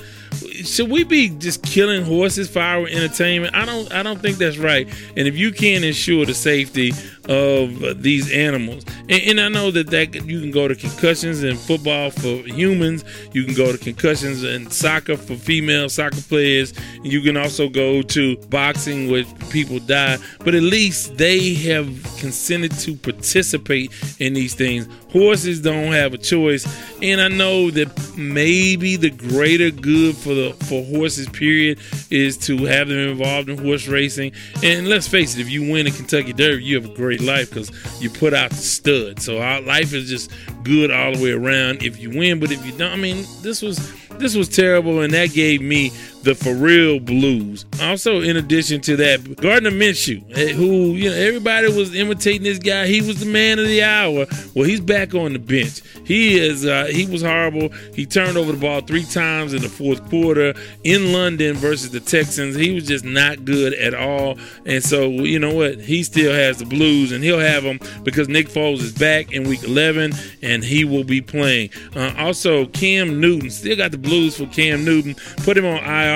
should we be just killing horses for our entertainment? I don't. I don't think that's right. And if you can't ensure the safety of these animals, and, and I know that that you can go to concussions in football for humans, you can go to concussions in soccer for female soccer players, you can also go to boxing where people die. But at least they have consented to participate in these things. Horses don't have a choice, and I know that maybe the greater good for the for horses period is to have them involved in horse racing. And let's face it, if you win a Kentucky Derby, you have a great life because you put out the stud. So our life is just good all the way around if you win. But if you don't, I mean, this was this was terrible, and that gave me the for real blues. Also, in addition to that, Gardner Minshew, eh, who you know everybody was imitating this guy. He was the man of the hour. Well, he's back on the bench. He is. Uh, he was horrible. He turned over the ball three times in the fourth quarter in London versus the Texans. He was just not good at all. And so you know what? He still has the blues, and he'll have them because Nick Foles is back in Week 11, and he will be playing. Uh, also, Cam Newton still got the blues for Cam Newton. Put him on IR.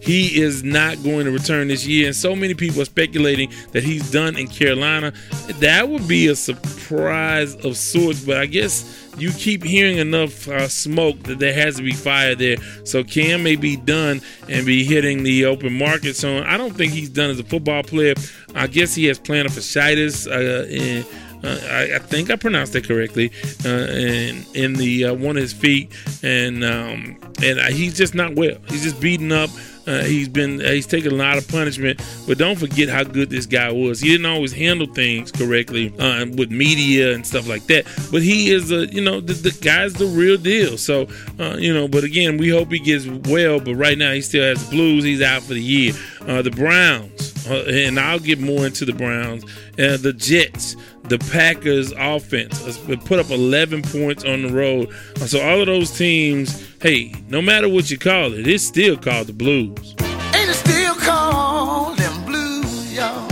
He is not going to return this year, and so many people are speculating that he's done in Carolina. That would be a surprise of sorts, but I guess you keep hearing enough uh, smoke that there has to be fire there. So Cam may be done and be hitting the open market. So I don't think he's done as a football player. I guess he has plantar fasciitis. Uh, and, uh, I, I, think I pronounced that correctly, uh, in in the uh, one of his feet, and um, and he's just not well. He's just beaten up. Uh, he's been uh, he's taken a lot of punishment, but don't forget how good this guy was. He didn't always handle things correctly uh, with media and stuff like that, but he is a you know the, the guy's the real deal. So uh, you know, but again, we hope he gets well. But right now, he still has blues. He's out for the year. Uh, the Browns, and I'll get more into the Browns. And the Jets the Packers offense put up 11 points on the road. So all of those teams, hey, no matter what you call it, it's still called the Blues. Ain't it still called them Blues, y'all?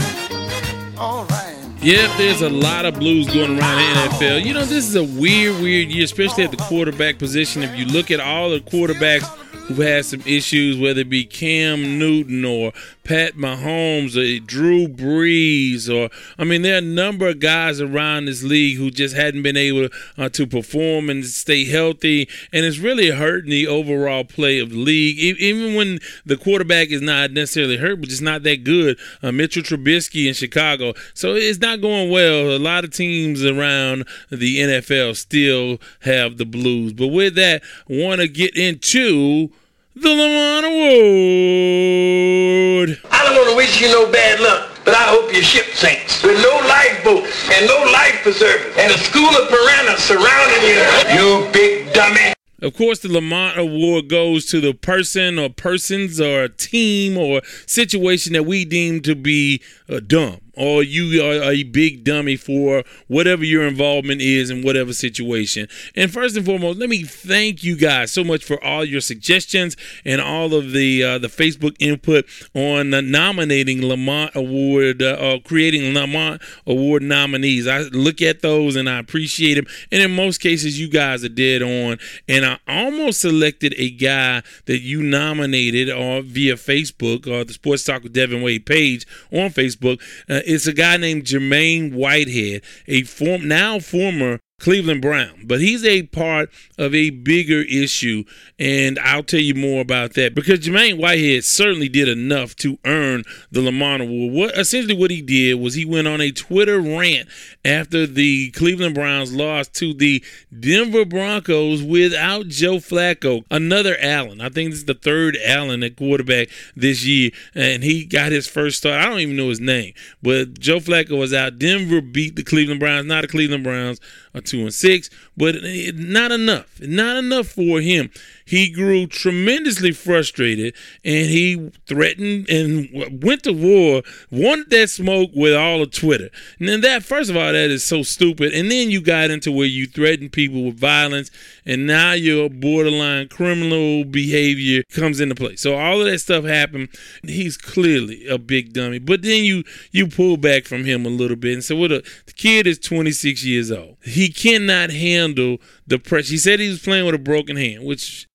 All right. Yep, there's a lot of blues going around the NFL. You know, this is a weird, weird year, especially at the quarterback position. If you look at all the quarterbacks who've had some issues, whether it be Cam Newton or Pat Mahomes or Drew Brees, or I mean, there are a number of guys around this league who just hadn't been able uh, to perform and stay healthy, and it's really hurting the overall play of the league. Even when the quarterback is not necessarily hurt, but just not that good. Uh, Mitchell Trubisky in Chicago, so it's not going well. A lot of teams around the NFL still have the blues, but with that, want to get into the Lamont Award. I don't want to wish you no bad luck, but I hope your ship sinks with no lifeboats and no life preservers and a school of piranhas surrounding you. You big dummy. Of course, the Lamont Award goes to the person or persons or team or situation that we deem to be uh, dumb or you are a big dummy for whatever your involvement is in whatever situation. And first and foremost, let me thank you guys so much for all your suggestions and all of the uh, the Facebook input on uh, nominating Lamont Award uh, or creating Lamont Award nominees. I look at those and I appreciate them. And in most cases, you guys are dead on. And I almost selected a guy that you nominated or via Facebook or the Sports Talk with Devin Wade page on Facebook. Uh, it's a guy named Jermaine Whitehead, a form now former Cleveland Brown, but he's a part of a bigger issue, and I'll tell you more about that because Jermaine Whitehead certainly did enough to earn the Lamont Award. What essentially what he did was he went on a Twitter rant after the Cleveland Browns lost to the Denver Broncos without Joe Flacco, another Allen. I think this is the third Allen at quarterback this year, and he got his first start. I don't even know his name, but Joe Flacco was out. Denver beat the Cleveland Browns, not the Cleveland Browns two and six, but not enough. Not enough for him he grew tremendously frustrated and he threatened and went to war, wanted that smoke with all of Twitter. And then that, first of all, that is so stupid. And then you got into where you threaten people with violence and now your borderline criminal behavior comes into play. So all of that stuff happened. He's clearly a big dummy. But then you you pull back from him a little bit and say, well, the, the kid is 26 years old. He cannot handle the pressure. He said he was playing with a broken hand, which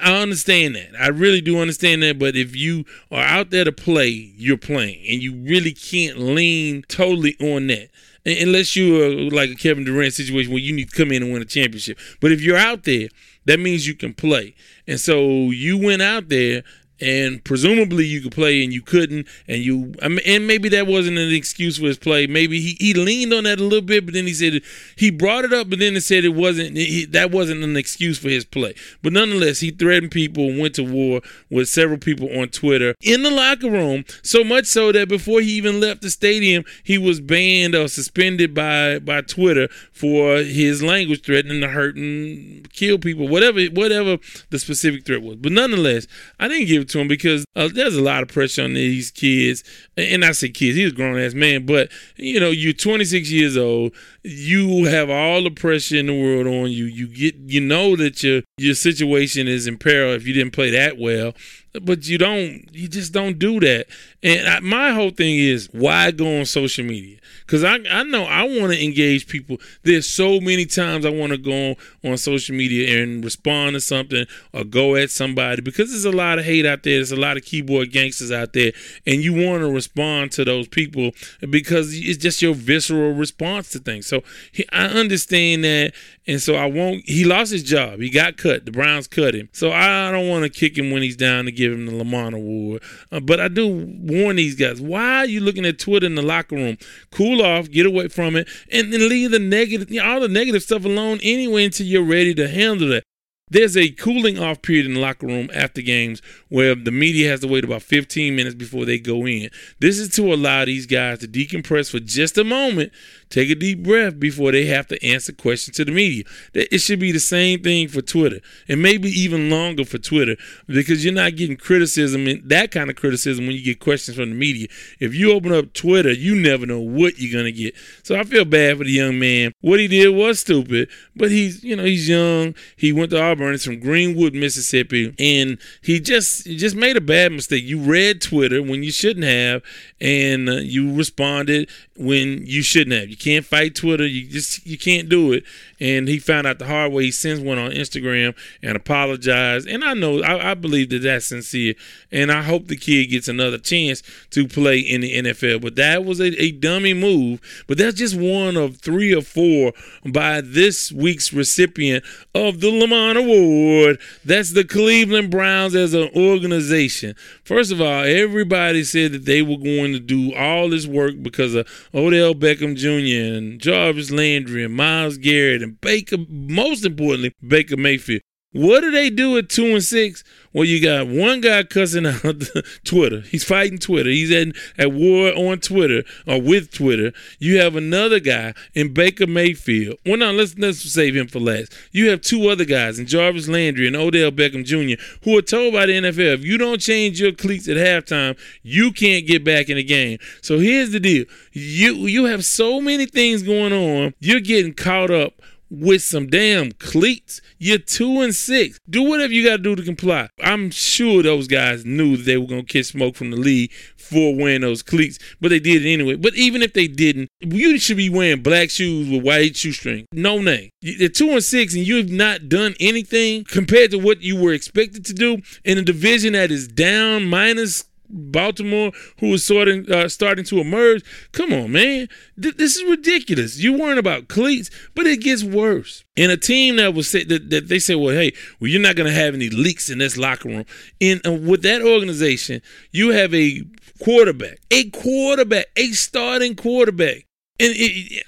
I understand that. I really do understand that. But if you are out there to play, you're playing, and you really can't lean totally on that. Unless you're like a Kevin Durant situation where you need to come in and win a championship. But if you're out there, that means you can play. And so you went out there and presumably you could play and you couldn't and you I mean, and maybe that wasn't an excuse for his play. Maybe he, he leaned on that a little bit but then he said he brought it up but then he said it wasn't he, that wasn't an excuse for his play. But nonetheless he threatened people and went to war with several people on twitter in the locker room so much so that before he even left the stadium he was banned or suspended by by twitter for his language threatening to hurt and kill people whatever whatever the specific threat was. But nonetheless i didn't give give to him because uh, there's a lot of pressure on these kids. And I say kids, he's a grown ass man, but you know, you're 26 years old. You have all the pressure in the world on you. You get, you know that your your situation is in peril if you didn't play that well but you don't you just don't do that and I, my whole thing is why go on social media because I, I know i want to engage people. There's so many times i want to go on, on social media and respond to something or go at somebody because there's a lot of hate out there there's a lot of keyboard gangsters out there and you want to respond to those people because it's just your visceral response to things. So he, i understand that and so i won't he lost his job. He got cut. The browns cut him. So i don't want to kick him when he's down to give him the lamont award. Uh, but i do warn these guys why are you looking at twitter in the locker room? Cool off get away from it and then leave the negative you know, all the negative stuff alone anyway until you're ready to handle that there's a cooling off period in the locker room after games where the media has to wait about 15 minutes before they go in. This is to allow these guys to decompress for just a moment, take a deep breath before they have to answer questions to the media. It should be the same thing for Twitter, and maybe even longer for Twitter because you're not getting criticism and that kind of criticism when you get questions from the media. If you open up Twitter, you never know what you're gonna get. So I feel bad for the young man. What he did was stupid, but he's you know he's young. He went to Auburn. It's from Greenwood, Mississippi, and he just he just made a bad mistake. You read Twitter when you shouldn't have, and uh, you responded when you shouldn't have. You can't fight Twitter. You just you can't do it. And he found out the hard way. He sends one on Instagram and apologized. And I know I, I believe that that's sincere. And I hope the kid gets another chance to play in the NFL. But that was a, a dummy move. But that's just one of three or four by this week's recipient of the Lamont Award. That's the Cleveland Browns as an organization. First of all, everybody said that they were going to do all this work because of Odell Beckham Jr. and Jarvis Landry and Myles Garrett and Baker, most importantly, Baker Mayfield. What do they do at two and six? Well, you got one guy cussing out Twitter. He's fighting Twitter. He's at, at war on Twitter or with Twitter. You have another guy in Baker Mayfield. Well, no, let's let's save him for last. You have two other guys in Jarvis Landry and Odell Beckham Jr. who are told by the NFL if you don't change your cleats at halftime, you can't get back in the game. So here's the deal: you you have so many things going on. You're getting caught up with some damn cleats. You're two and six. Do whatever you got to do to comply. I'm sure those guys knew they were going to catch smoke from the league for wearing those cleats, but they did it anyway. But even if they didn't, you should be wearing black shoes with white shoestring. No name. You're two and six, and you've not done anything compared to what you were expected to do in a division that is down minus Baltimore, who is starting uh, starting to emerge. Come on, man, Th- this is ridiculous. You weren't about cleats, but it gets worse. In a team that was say, that, that they said, well, hey, well, you're not going to have any leaks in this locker room. In uh, with that organization, you have a quarterback, a quarterback, a starting quarterback, and it,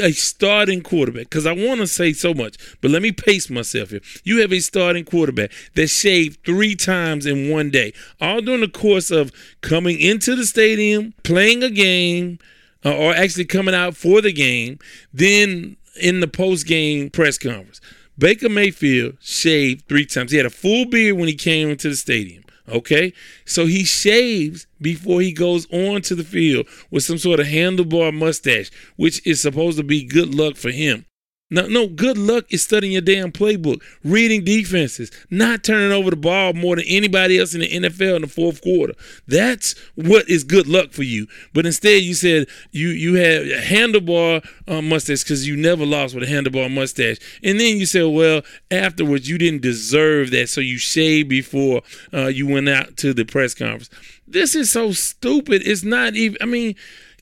a starting quarterback because I want to say so much, but let me pace myself here. You have a starting quarterback that shaved three times in one day, all during the course of coming into the stadium, playing a game, uh, or actually coming out for the game, then in the post game press conference. Baker Mayfield shaved three times. He had a full beard when he came into the stadium. Okay, so he shaves before he goes on to the field with some sort of handlebar mustache, which is supposed to be good luck for him. No, no, good luck is studying your damn playbook, reading defenses, not turning over the ball more than anybody else in the NFL in the fourth quarter. That's what is good luck for you. But instead, you said you you had a handlebar uh, mustache because you never lost with a handlebar mustache, and then you said, well, afterwards you didn't deserve that, so you shaved before uh, you went out to the press conference. This is so stupid. It's not even. I mean.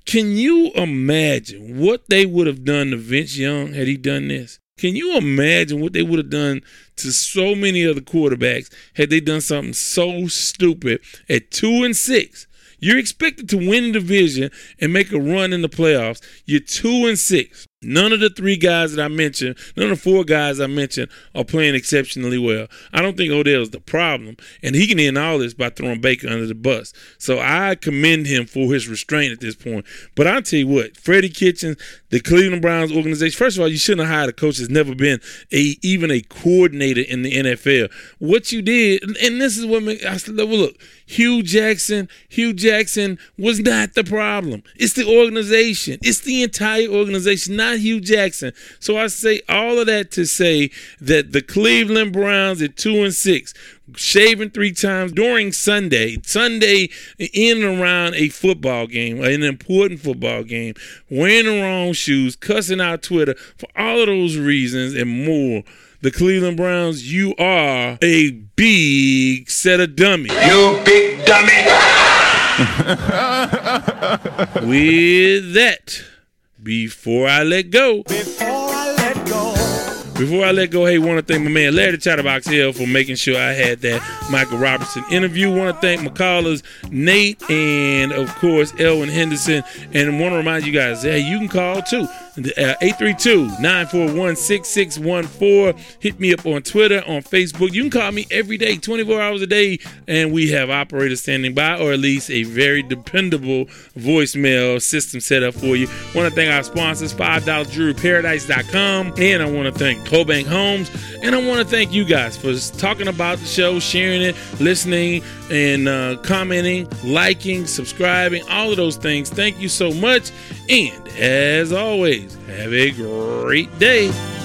Can you imagine what they would have done to Vince Young had he done this? Can you imagine what they would have done to so many other quarterbacks had they done something so stupid at two and six? You're expected to win the division and make a run in the playoffs. You're two and six. None of the three guys that I mentioned, none of the four guys I mentioned are playing exceptionally well. I don't think Odell's the problem, and he can end all this by throwing Baker under the bus. So I commend him for his restraint at this point. But I'll tell you what, Freddie Kitchens, the Cleveland Browns organization. First of all, you shouldn't have hired a coach that's never been a even a coordinator in the NFL. What you did, and this is what I said. Look, Hue Jackson, Hue Jackson was not the problem. It's the organization. It's the entire organization, not Hue Jackson. So I say all of that to say that the Cleveland Browns at two and six shaving three times during Sunday, Sunday in and around a football game, an important football game, wearing the wrong shoes, cussing out Twitter for all of those reasons and more. The Cleveland Browns, you are a big set of dummies. You big dummy. With that, before I let go. Before I let go, hey, want to thank my man Larry Chatterbox here for making sure I had that Michael Robertson interview. Want to thank my callers, Nate, and of course, Elwin Henderson. And want to remind you guys, hey, you can call too. 832-941-6614. Hit me up on Twitter, on Facebook. You can call me every day, 24 hours a day, and we have operators standing by, or at least a very dependable voicemail system set up for you. Want to thank our sponsors, $5jewelryparadise.com, and I want to thank CoBank Homes, and I want to thank you guys for talking about the show, sharing it, listening, and uh, commenting, liking, subscribing, all of those things. Thank you so much. And as have a great day.